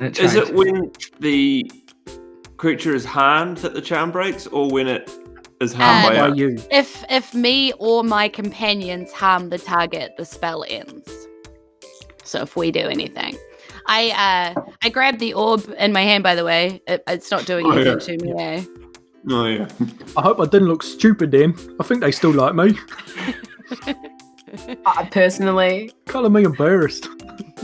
It Is tried it when the creature is harmed that the charm breaks, or when it is harmed Uh, by By you. If if me or my companions harm the target, the spell ends. So if we do anything. I uh I grabbed the orb in my hand by the way. It, it's not doing Oh, anything yeah. to me, eh? Oh yeah. I hope I didn't look stupid then. I think they still like me. Uh, personally, Colour me embarrassed.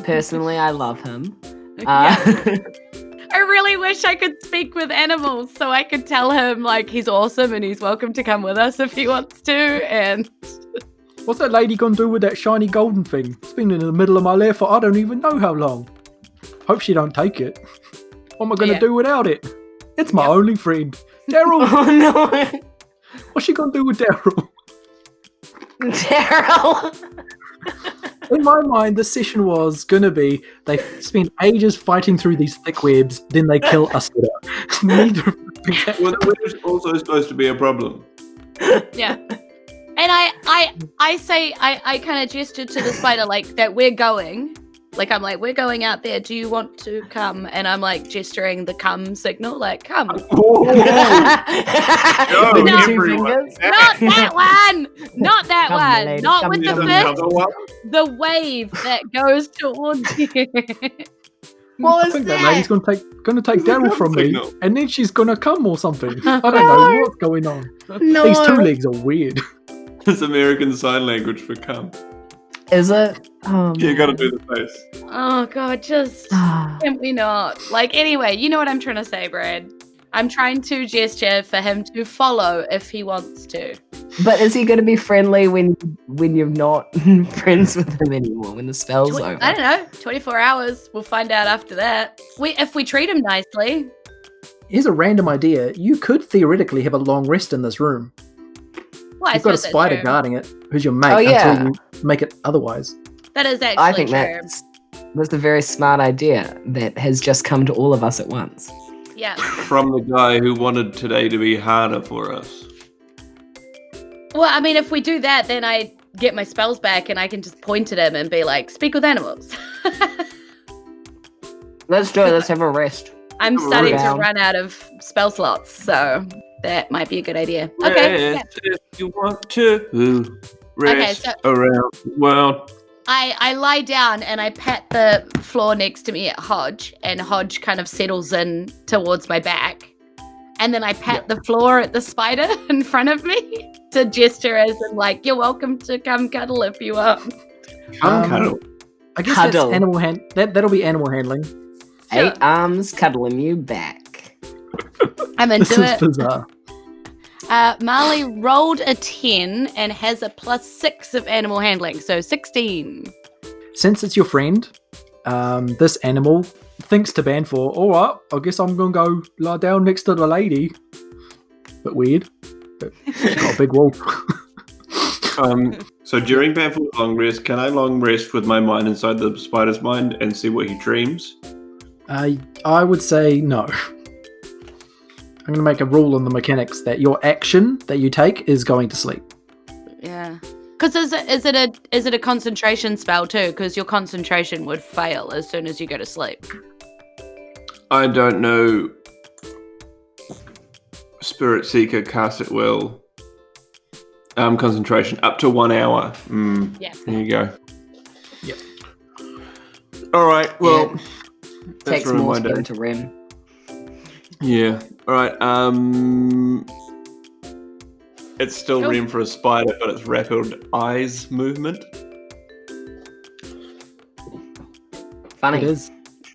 personally, I love him. Yeah. Uh, I really wish I could speak with animals so I could tell him like he's awesome and he's welcome to come with us if he wants to. And What's that lady gonna do with that shiny golden thing? It's been in the middle of my lair for I don't even know how long. Hope she don't take it. What am I gonna Yeah. do without it? It's my Yep. only friend. Daryl! Oh no, What's she gonna do with Daryl? Daryl. In my mind, the session was gonna be they spend ages fighting through these thick webs, then they kill a sitter. Neither of them exact- Well, the web's also supposed to be a problem. Yeah. And I I I say I I kind of gesture to the spider like that we're going. Like I'm like we're going out there. Do you want to come? And I'm like gesturing the come signal like come. Oh, With No. two fingers. Not that one. Not that Come, one. lady, Not come, with the come, fist. The wave that goes towards you. What I was think that that? lady's gonna take gonna take It's Daryl from me, signal. and then she's gonna come or something. I don't know what's going on. No. These two legs are weird. It's American Sign Language for cum. Is it? Oh, You gotta man. do the face. oh god, just Ah. can we not? Like anyway, you know what I'm trying to say, Brad. I'm trying to gesture for him to follow if he wants to. But is he going to be friendly when when you're not friends with him anymore? When the spell's Tw- over? I don't know. 24 hours. We'll find out after that. We if we treat him nicely. Here's a random idea. You could theoretically have a long rest in this room. Well, I You've got a spider guarding it, who's your mate, Oh, yeah. until you make it otherwise. That is actually I think true. that's that's a very smart idea that has just come to all of us at once. Yeah. From the guy who wanted today to be harder for us. Well, I mean, if we do that, then I get my spells back and I can just point at him and be like, "Speak with animals." Let's do it. Let's have a rest. I'm starting to run out of spell slots, so that might be a good idea. Okay. yeah. If you want to. Rest so- around the world. I, I lie down and I pat the floor next to me at Hodge, and Hodge kind of settles in towards my back. And then I pat the floor at the spider in front of me to gesture as in, like, you're welcome to come cuddle if you want. Um, cuddle. I guess Cuddle. that's animal hand. That that'll be animal handling. Sure. Eight arms cuddling you back. I'm This into is it. bizarre. Uh, Marley rolled a 10 and has a plus 6 of animal handling, so 16. Since it's your friend, um, this animal thinks to Banfor, all right, I guess I'm gonna go lie down next to the lady. Bit weird. But she's got a big wolf. Um, so during Banfor's long rest, can I long rest with my mind inside the spider's mind and see what he dreams? I I would say no. I'm gonna make a rule on the mechanics that your action that you take is going to sleep. Yeah. Because is it, is it a is it a concentration spell too? Because your concentration would fail as soon as you go to sleep. I don't know. Spirit Seeker cast at will. Um, concentration up to one hour. Mm, Yeah. there you go. Yep. All right. Well, that's Takes more to day. go to REM. Yeah. All right. Um, it's still Cool. REM for a spider, but it's rapid eyes movement. Funny. It is.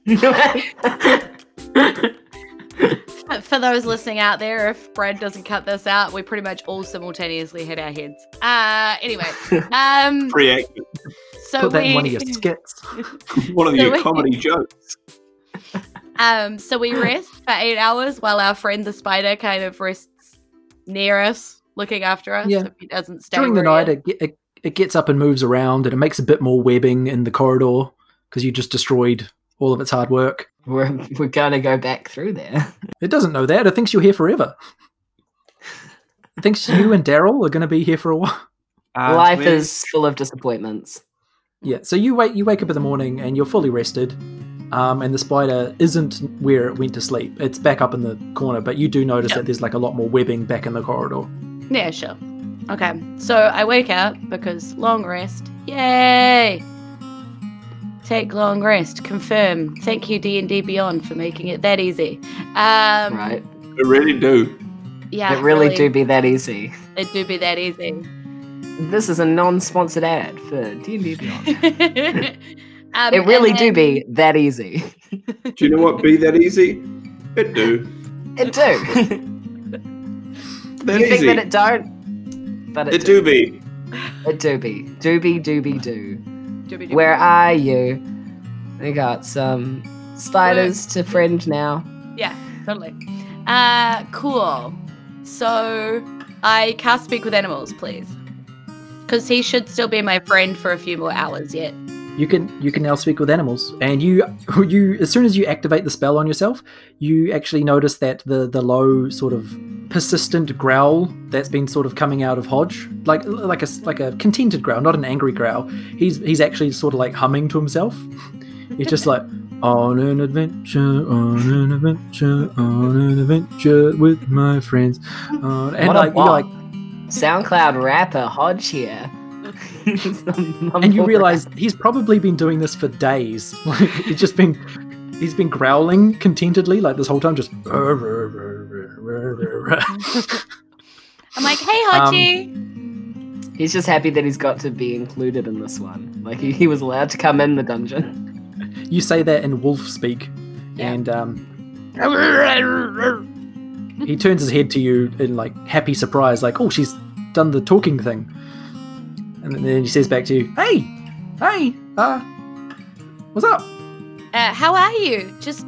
For- For those listening out there, if Brad doesn't cut this out, we pretty much all simultaneously hit our heads. Uh, anyway, um, Pre-active. so Put that we in one of your skits. One of So your we- comedy jokes. Um, so we rest for eight hours while our friend the spider kind of rests near us, looking after us. Yeah. If he doesn't stay During the night, it, it it gets up and moves around, and it makes a bit more webbing in the corridor because you just destroyed all of its hard work. we're we're gonna go back through there. It doesn't know that. It thinks you're here forever. It thinks you and Daryl are going to be here for a while. Uh, Life man, is full of disappointments. Yeah. So you wake you wake up in the morning and you're fully rested, um, and the spider isn't where it went to sleep. It's back up in the corner, but you do notice Yeah. that there's like a lot more webbing back in the corridor. Yeah, sure. Okay, so I wake up because long rest. Yay! Take long rest. Confirm. Thank you D and D Beyond for making it that easy. Um, right? I really do. Yeah, it really, do be that easy. It do be that easy. This is a non-sponsored ad for D&D Beyond. um, it really and do be that easy. Do you know what be that easy? It do. It do. That you easy. think that it don't? But it, it do be. A doobie. Doobie, doobie, doo. Doobie-doobie. Where are you? We got some spiders to friend now. Yeah, totally. Uh, cool. So I cast speak with animals, please, because he should still be my friend for a few more hours yet. You can you can now speak with animals, and you you as soon as you activate the spell on yourself, you actually notice that the the low sort of persistent growl that's been sort of coming out of Hodge, like like a like a contented growl, not an angry growl. He's he's actually sort of like humming to himself. He's just like on an adventure, on an adventure, on an adventure with my friends. Uh, and What a like, you're like SoundCloud rapper Hodge here. and you realize he's probably been doing this for days. Like he's just been he's been growling contentedly like this whole time, just. I'm like, hey, Um, Hachi. He's just happy that he's got to be included in this one. Like he, he was allowed to come in the dungeon. you say that in wolf speak, Yeah. and um, he turns his head to you in like happy surprise, like, "Oh, she's done the talking thing," and then he says back to you, "Hey, hey, uh, what's up?" Uh, how are you? Just,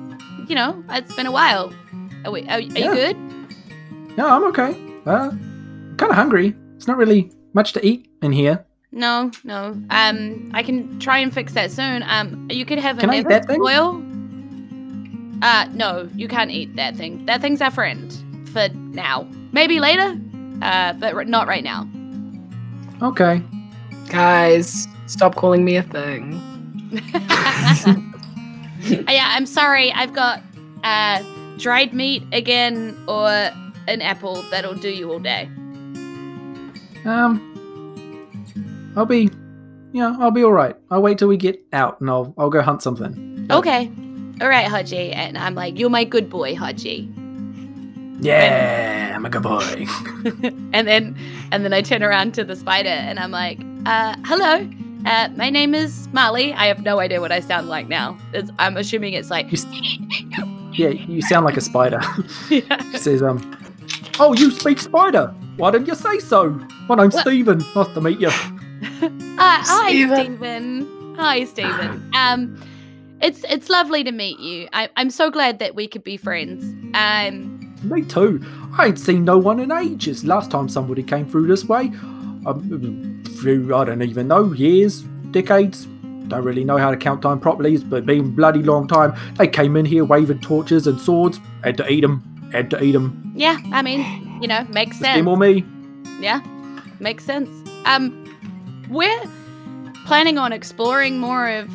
you know, it's been a while. Are, we, are, are Yeah. you good? No, I'm okay. Uh, kind of hungry. It's not really much to eat in here. No, no. Um, I can try and fix that soon. Um, you could have Can a I that thing? oil. Uh, no, you can't eat that thing. That thing's our friend for now. Maybe later. Uh, but r- not right now. Okay. Guys, stop calling me a thing. Yeah, I'm sorry. I've got uh dried meat again or an apple that'll do you all day. Um, I'll be, yeah, I'll be all right. I'll wait till we get out, and I'll I'll go hunt something. Okay. All right, Haji. And I'm like, you're my good boy, Haji. Yeah, I'm a good boy. and then and then I turn around to the spider and I'm like, uh, hello. Uh, my name is Molly. I have no idea what I sound like now. It's, I'm assuming it's like You s- yeah, you sound like a spider. Yeah. She says, um, oh, you speak spider. Why didn't you say so? My name's What? Stephen. Nice to meet you. Uh, hi, Stephen. Stephen. Hi, Stephen. Um, it's it's lovely to meet you. I, I'm so glad that we could be friends. Um, Me too. I ain't seen no one in ages. Last time somebody came through this way, um, few, I don't even know, years, decades. Don't really know how to count time properly, but been a bloody long time. They came in here waving torches and swords. Had to eat them. Had to eat them. yeah, I mean, you know, makes sense. them or me. Yeah, makes sense. Um, we're planning on exploring more of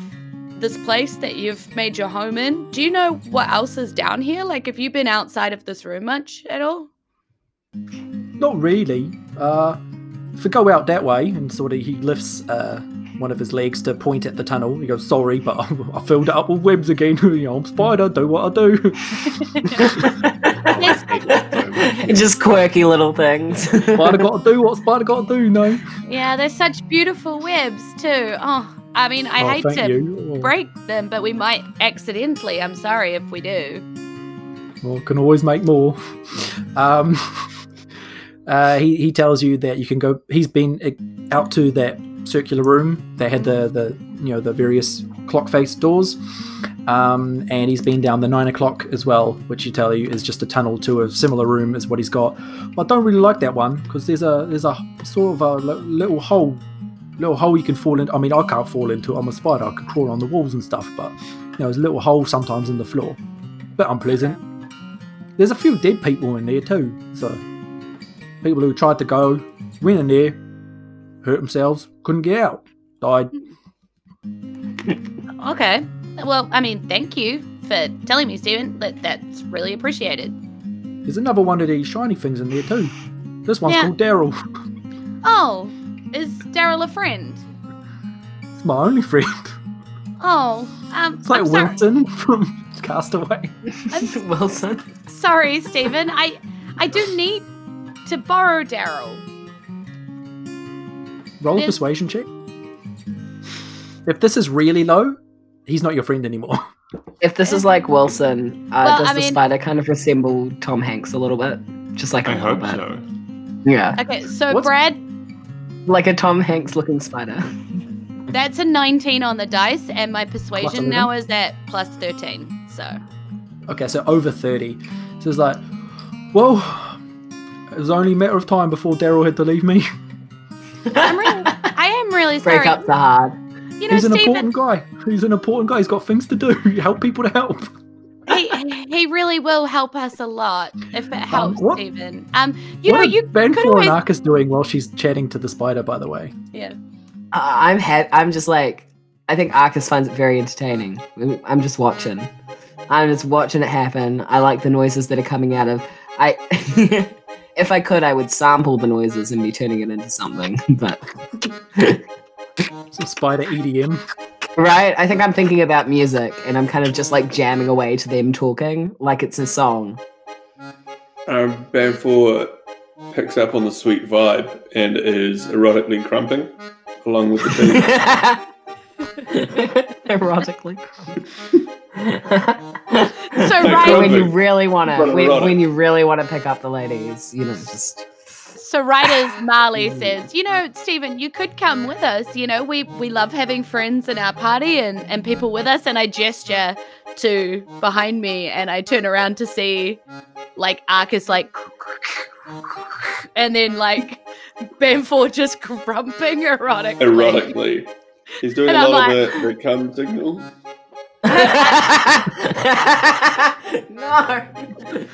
this place that you've made your home in. Do you know what else is down here? Like, have you been outside of this room much at all? Not really. Uh, if we go out that way, and sort of he lifts uh, one of his legs to point at the tunnel. He goes, "Sorry, but I filled it up with webs again. you know, I'm spider. Do what I do." Yes. Just quirky little things. spider got to do what spider got to do. No. Yeah, they're such beautiful webs too. Oh, I mean, I oh, hate to you. Break them, but we might accidentally. I'm sorry if we do. Well, can always make more. Um, uh, he he tells you that you can go. He's been out to that circular room that had the the you know the various clock face doors, um, and he's been down the nine o'clock as well, which he tell you is just a tunnel to a similar room as what he's got. But I don't really like that one because there's a there's a sort of a little hole. Little hole you can fall in. I mean, I can't fall into it. I'm a spider. I can crawl on the walls and stuff, but you know, there's a little hole sometimes in the floor. Bit unpleasant. There's a few dead people in there too. So people who tried to go, went in there, hurt themselves, couldn't get out, died. Okay. Well, I mean, thank you for telling me, Stephen. That that's really appreciated. There's another one of these shiny things in there too. This one's Yeah. called Daryl. Oh, is Daryl a friend? it's my only friend. Oh, um, It's like I'm sorry. Wilson from Castaway. Wilson. sorry, Stephen. I I do need to borrow Daryl. Roll a There's- persuasion check. If this is really low, he's not your friend anymore. If this is like Wilson, uh, Well, does I the mean- spider kind of resemble Tom Hanks a little bit? Just like a I little hope bit. so. Yeah. Okay, so What's- Brad, like a Tom Hanks looking spider. That's a 19 on the dice, and my persuasion now is at plus 13. So Okay, so over 30. So it's like, well, it was only a matter of time before Daryl had to leave me. I'm really, I am really sorry. Breakups are hard. You know, He's an Stephen, important guy. He's an important guy. He's got things to do. Help people to help. He, he really will help us a lot if it helps, what- Stephen. Um, you what know, you Ben could Four always, and Arcus doing while she's chatting to the spider, by the way? yeah. Uh, I'm ha- I'm just like I think Arcus finds it very entertaining. I'm just watching. I'm just watching it happen. I like the noises that are coming out of. I if I could, I would sample the noises and be turning it into something. But Some spider EDM. Right, I think I'm thinking about music and I'm kind of just like jamming away to them talking like it's a song. Um, Banfor picks up on the sweet vibe and is erotically crumping along with the beat. Erotically. So right, when you really want to when, when you really want to pick up the ladies, you know, just so writers Marley says, you know, Stephen, you could come with us. You know, we we love having friends in our party and and people with us. And I gesture to behind me, and I turn around to see like Arcus like. And then, like, Banfor just grumping erotically. Erotically. He's doing And a I'm lot like- of the, the cum signal. No.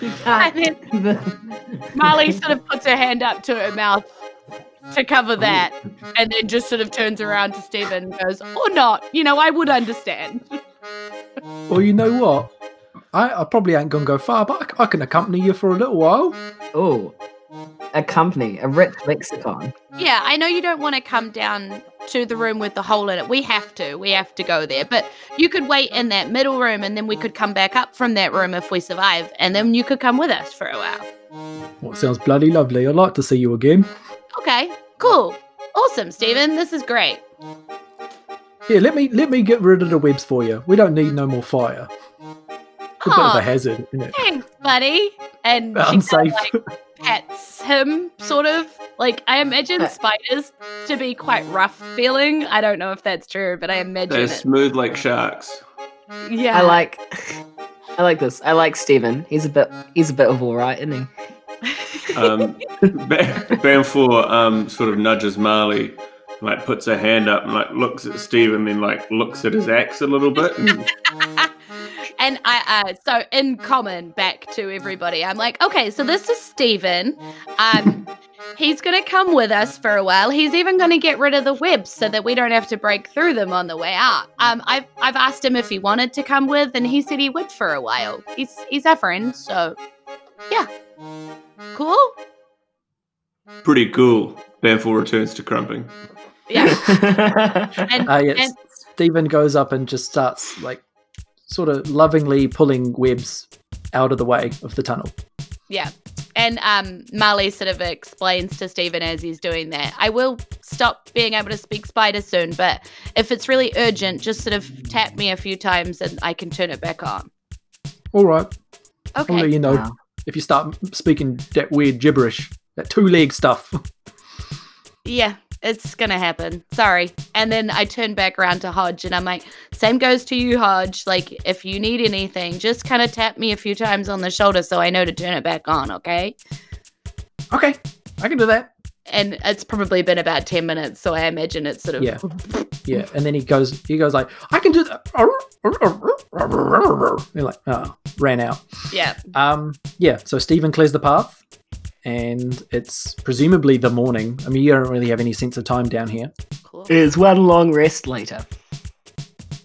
You And can't. then Marley sort of puts her hand up to her mouth to cover that, and then just sort of turns around to Stephen and goes, "Or not, you know, I would understand." Well, you know what? I, I probably ain't gonna go far, but I, I can accompany you for a little while. Oh, a company, a rich lexicon. Yeah, I know you don't want to come down to the room with the hole in it. We have to. We have to go there. But you could wait in that middle room and then we could come back up from that room if we survive. And then you could come with us for a while. Well, sounds bloody lovely. I'd like to see you again. Okay, cool. Awesome, Stephen. This is great. Here, let me let me get rid of the webs for you. We don't need no more fire. It's a bit of a oh, hazard, isn't it? Thanks, buddy. And she Unsafe. Kinda, pets him, sort of. Like I imagine spiders to be quite rough feeling. I don't know if that's true, but I imagine They're it. smooth like sharks. Yeah. I like. I like this. I like Stephen. He's a bit. He's a bit of all right, isn't he? Um, Ba- Banfor um, sort of nudges Marley, like puts her hand up and like looks at Steve and then like looks at his axe a little bit. And, and I uh so in common back to everybody, I'm like, okay, so this is Steven. Um he's gonna come with us for a while. He's even gonna get rid of the webs so that we don't have to break through them on the way out. Um I've I've asked him if he wanted to come with and he said he would for a while. He's he's our friend, so yeah. Cool? pretty cool. Banfor returns to crumping. Yeah. And, Uh, yes. and Stephen goes up and just starts like sort of lovingly pulling webs out of the way of the tunnel. Yeah. And um, Marley sort of explains to Stephen as he's doing that. I will stop being able to speak spider soon, but if it's really urgent, just sort of tap me a few times and I can turn it back on. All right, I'll let you know Wow. if you start speaking that weird gibberish, that two leg stuff. Yeah, it's gonna happen. Sorry. And then I turn back around to Hodge and I'm like, same goes to you, Hodge. Like, if you need anything, just kind of tap me a few times on the shoulder so I know to turn it back on, okay? okay, I can do that. And it's probably been about 10 minutes, so I imagine it's sort of. Yeah. Yeah, and then he goes, he goes like, I can do that. You're like, oh, ran out. Yeah. Um, yeah, so Stephen clears the path, and it's presumably the morning. I mean, you don't really have any sense of time down here. Cool. Is one long rest later.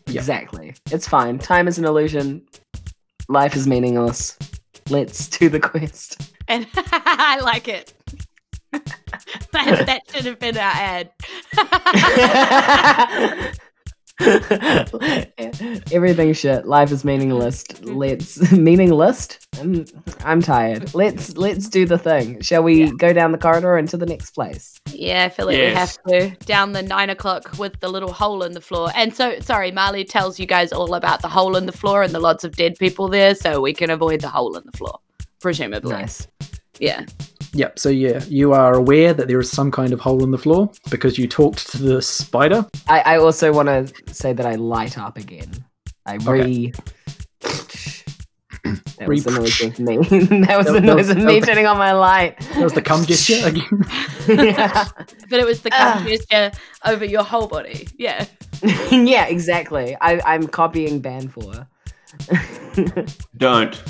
Yeah. Exactly. It's fine. Time is an illusion. Life is meaningless. Let's do the quest. And I like it. that, that should have been our ad. Everything shit. Life is meaningless. Let's meaningless. I'm, I'm tired. Let's let's do the thing. Shall we Yeah. go down the corridor into the next place? yeah, I feel like Yes. we have to down the nine o'clock with the little hole in the floor. And so, sorry, Marley tells you guys all about the hole in the floor and the lots of dead people there, so we can avoid the hole in the floor, presumably. Nice. Yeah. Yep. So yeah, you are aware that there is some kind of hole in the floor because you talked to the spider. I, I also want to say that I light up again. I re. That was the noise of me. that was That- the noise was- of me was turning on my light. That was the cum gesture again. yeah. But it was the Ah. cum gesture over your whole body. Yeah. yeah, exactly. I, I'm copying Banfor. Don't.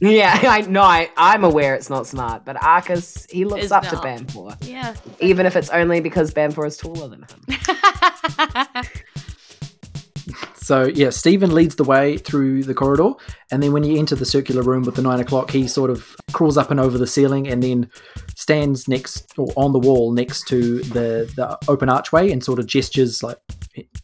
Yeah, I know. I, I'm aware it's not smart, but Arcus, he looks Is up not. to Banfor. Yeah. Even if it's only because Banfor is taller than him. So yeah, Stephen leads the way through the corridor, and then when you enter the circular room with the nine o'clock, he sort of crawls up and over the ceiling, and then stands next or on the wall next to the the open archway, and sort of gestures like,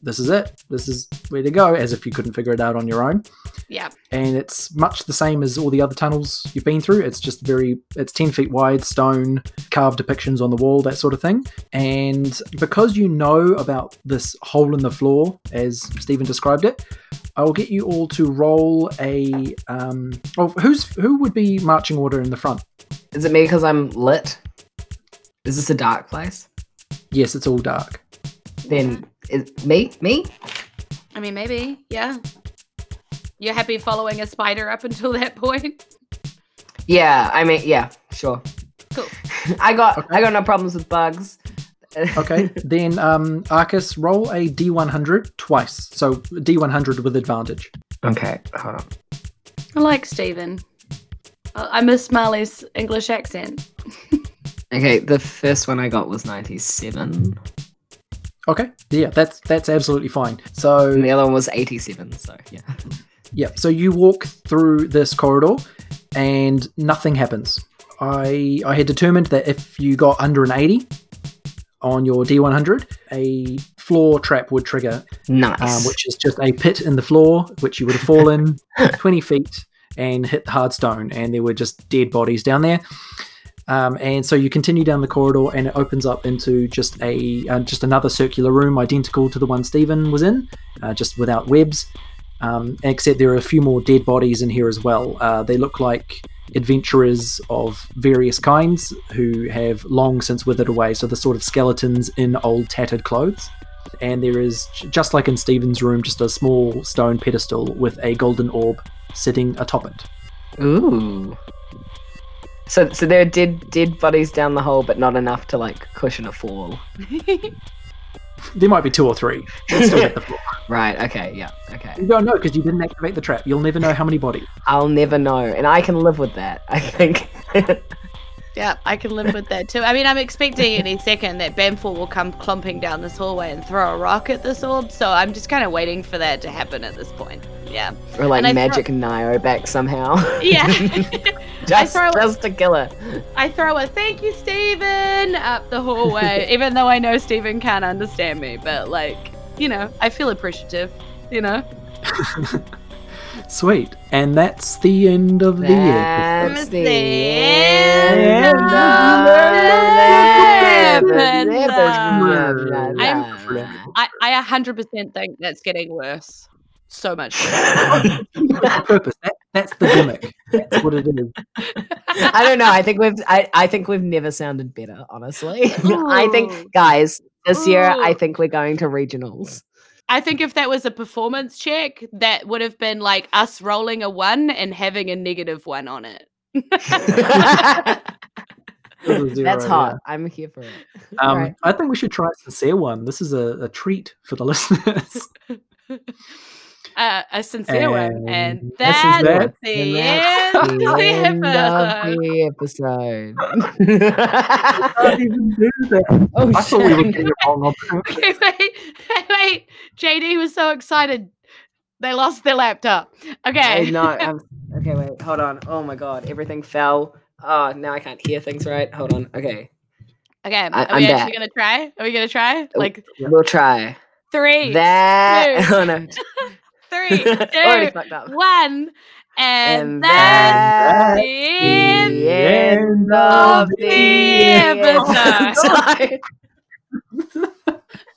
"This is it. This is where to go," as if you couldn't figure it out on your own. Yeah. And it's much the same as all the other tunnels you've been through. It's just very, it's ten feet wide, stone, carved depictions on the wall, that sort of thing. And because you know about this hole in the floor, as Stephen described it, I will get you all to roll a. Um, oh, who's who would be marching order in the front? Is it me because I'm lit? Is this a dark place? Yes, it's all dark. Then is me? Me? I mean, maybe. Yeah. You're happy following a spider up until that point? Yeah, I mean, yeah, sure. Cool. I got I got no problems with bugs. Okay, then um, Arcus, roll a d100 twice. So d100 with advantage. okay, hold on. I like Stephen. I I miss Marley's English accent. Okay, the first one I got was 97. Okay, yeah, that's that's absolutely fine. So And the other one was 87, so yeah. Yeah, so you walk through this corridor and nothing happens. I I had determined that if you got under an 80 on your D100, a floor trap would trigger, Nice. um, which is just a pit in the floor, which you would have fallen 20 feet and hit the hard stone, and there were just dead bodies down there. Um, and so you continue down the corridor, and it opens up into just a uh, just another circular room, identical to the one Stephen was in, uh, just without webs. Um, except there are a few more dead bodies in here as well. Uh, they look like adventurers of various kinds who have long since withered away. So the sort of skeletons in old tattered clothes. And there is, just like in Stephen's room, just a small stone pedestal with a golden orb sitting atop it. Ooh. So so there are dead dead bodies down the hole, but not enough to like cushion a fall. There might be two or three. Still the floor. Right, okay, yeah. You don't know because you didn't activate the trap. You'll never know how many bodies. I'll never know, and I can live with that, I think. Yeah, I can live with that too. I mean, I'm expecting any second that Banfor will come clumping down this hallway and throw a rock at this orb, so I'm just kind of waiting for that to happen at this point. Yeah. or like And I throw- magic Nio back somehow. Yeah. just, throw- just to kill her. I throw a thank you, Stephen, up the hallway, even though I know Stephen can't understand me, but like, you know, I feel appreciative, you know? Sweet. And that's the end of the episode. That's the the end end of of the the episode. I, I 100% think that's getting worse. So much worse. Oh, on purpose. That, that's the gimmick. That's what it is. I don't know. I think we've I, I think we've never sounded better, honestly. I think guys, this year I think we're going to regionals. I think if that was a performance check, that would have been like us rolling a one and having a negative one on it. It was That's yeah. hot. I'm here for it. Um, Right. I think we should try a sincere one. This is a, a treat for the listeners. Uh, a sincere one. And And that's that. the end of the the episode. of the can't even do that. oh, I thought we were shit. getting it wrong on wait, wait, wait. JD was so excited. They lost their laptop. Okay. Oh, no, I'm, okay, wait, hold on. Oh my god, everything fell. Oh, now I can't hear things right. Hold on. Okay, Okay. I, are I'm actually back. gonna try? Are we gonna try? Like we'll try three, that. two, Oh no, three, already two, fucked up. one. And, And that's that's the end. The end of the episode. episode.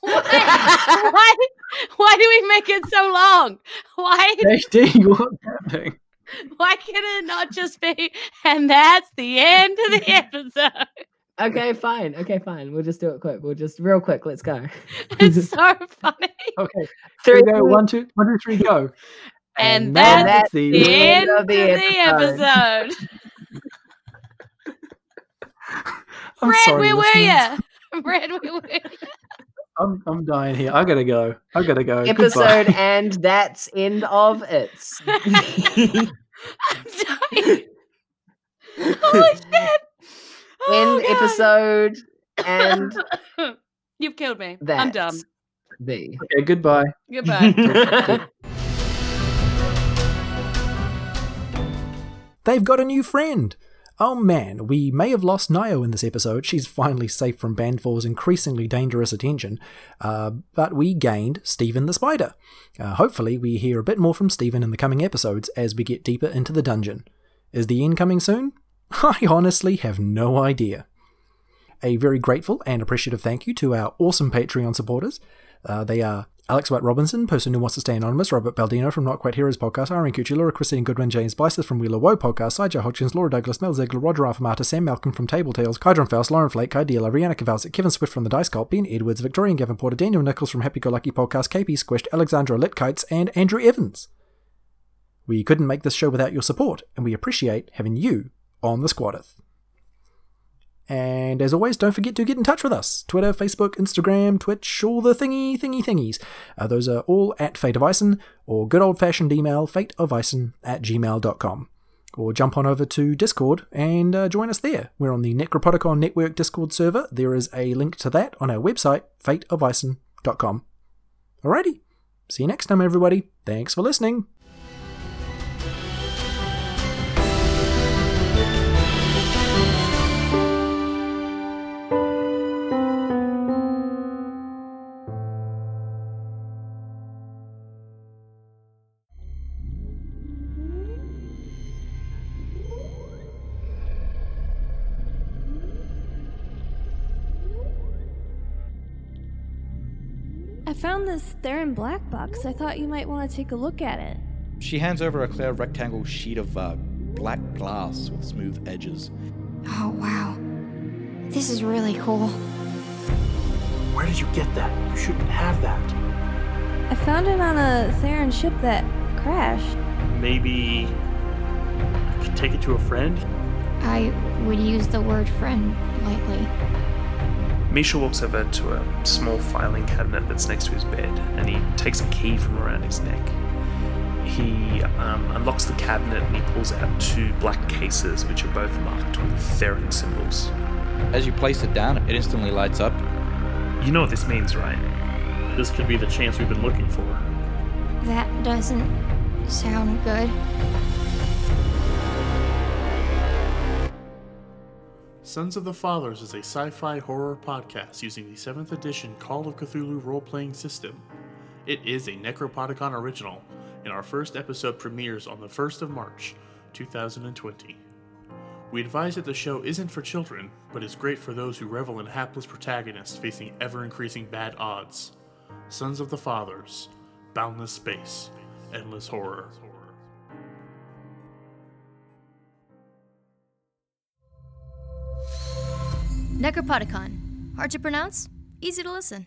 why, why do we make it so long? Why? JD, what's happening? Why can it not just be, and that's the end of the episode? Okay, fine. Okay, fine. We'll just do it quick. We'll just real quick. Let's go. It's so funny. Okay. Three go. One, two, one, two, three, go. And now that's the The end of of the the episode. I'm Brad, sorry, where were you? Brad, where were you? I'm, I'm dying here. I gotta go. I gotta go. Episode Goodbye. and that's end of it. I'm dying. Holy shit. Oh, end God. episode and You've killed me. that's I'm done. the. Okay, goodbye. Goodbye. They've got a new friend. Oh man, we may have lost Nio in this episode. She's finally safe from Banfor's increasingly dangerous attention. Uh, but we gained Stephen the Spider. Uh, hopefully, we hear a bit more from Stephen in the coming episodes as we get deeper into the dungeon. Is the end coming soon? I honestly have no idea. A very grateful and appreciative thank you to our awesome Patreon supporters. Uh, they are Alex White Robinson, person who wants to stay anonymous, Robert Baldino from Not Quite Heroes podcast, Irene Cucci, Laura Christine Goodwin, James Bices from Wheeler Woe podcast, Sijah Hodgkins, Laura Douglas, Mel Ziegler, Roger Alphamata, Sam Malcolm from Table Tales, Kydron Faust, Lauren Flake, Kai Dealer, Rihanna Kevin Swift from The Dice Cult, Ben Edwards, Victorian Gavin Porter, Daniel Nichols from Happy Go Lucky podcast, KP Squished, Alexandra Litkites, and Andrew Evans. We couldn't make this show without your support, and we appreciate having you on the Squadeth. And as always, don't forget to get in touch with us. Twitter, Facebook, Instagram, Twitch, all the thingy, thingy, thingies. Uh, those are all at Fate of Ison, or good old fashioned email, fateofison at gmail.com. Or jump on over to Discord and uh, join us there. We're on the Necropodicon Network Discord server. There is a link to that on our website, fateofison.com. Alrighty. See you next time, everybody. Thanks for listening. Found this Theron black box. I thought you might want to take a look at it. She hands over a clear rectangle sheet of uh, black glass with smooth edges. Oh, wow. This is really cool. Where did you get that? You shouldn't have that. I found it on a Theron ship that crashed. Maybe I could take it to a friend? I would use the word friend lightly. Misha walks over to a small filing cabinet that's next to his bed and he takes a key from around his neck. He um, unlocks the cabinet and he pulls out two black cases which are both marked with Theron symbols. As you place it down, it instantly lights up. You know what this means, right? This could be the chance we've been looking for. That doesn't sound good. Sons of the Fathers is a sci fi horror podcast using the 7th edition Call of Cthulhu role playing system. It is a Necropodicon original, and our first episode premieres on the 1st of March, 2020. We advise that the show isn't for children, but is great for those who revel in hapless protagonists facing ever increasing bad odds. Sons of the Fathers, Boundless Space, Endless Horror. Necropodicon. Hard to pronounce, easy to listen.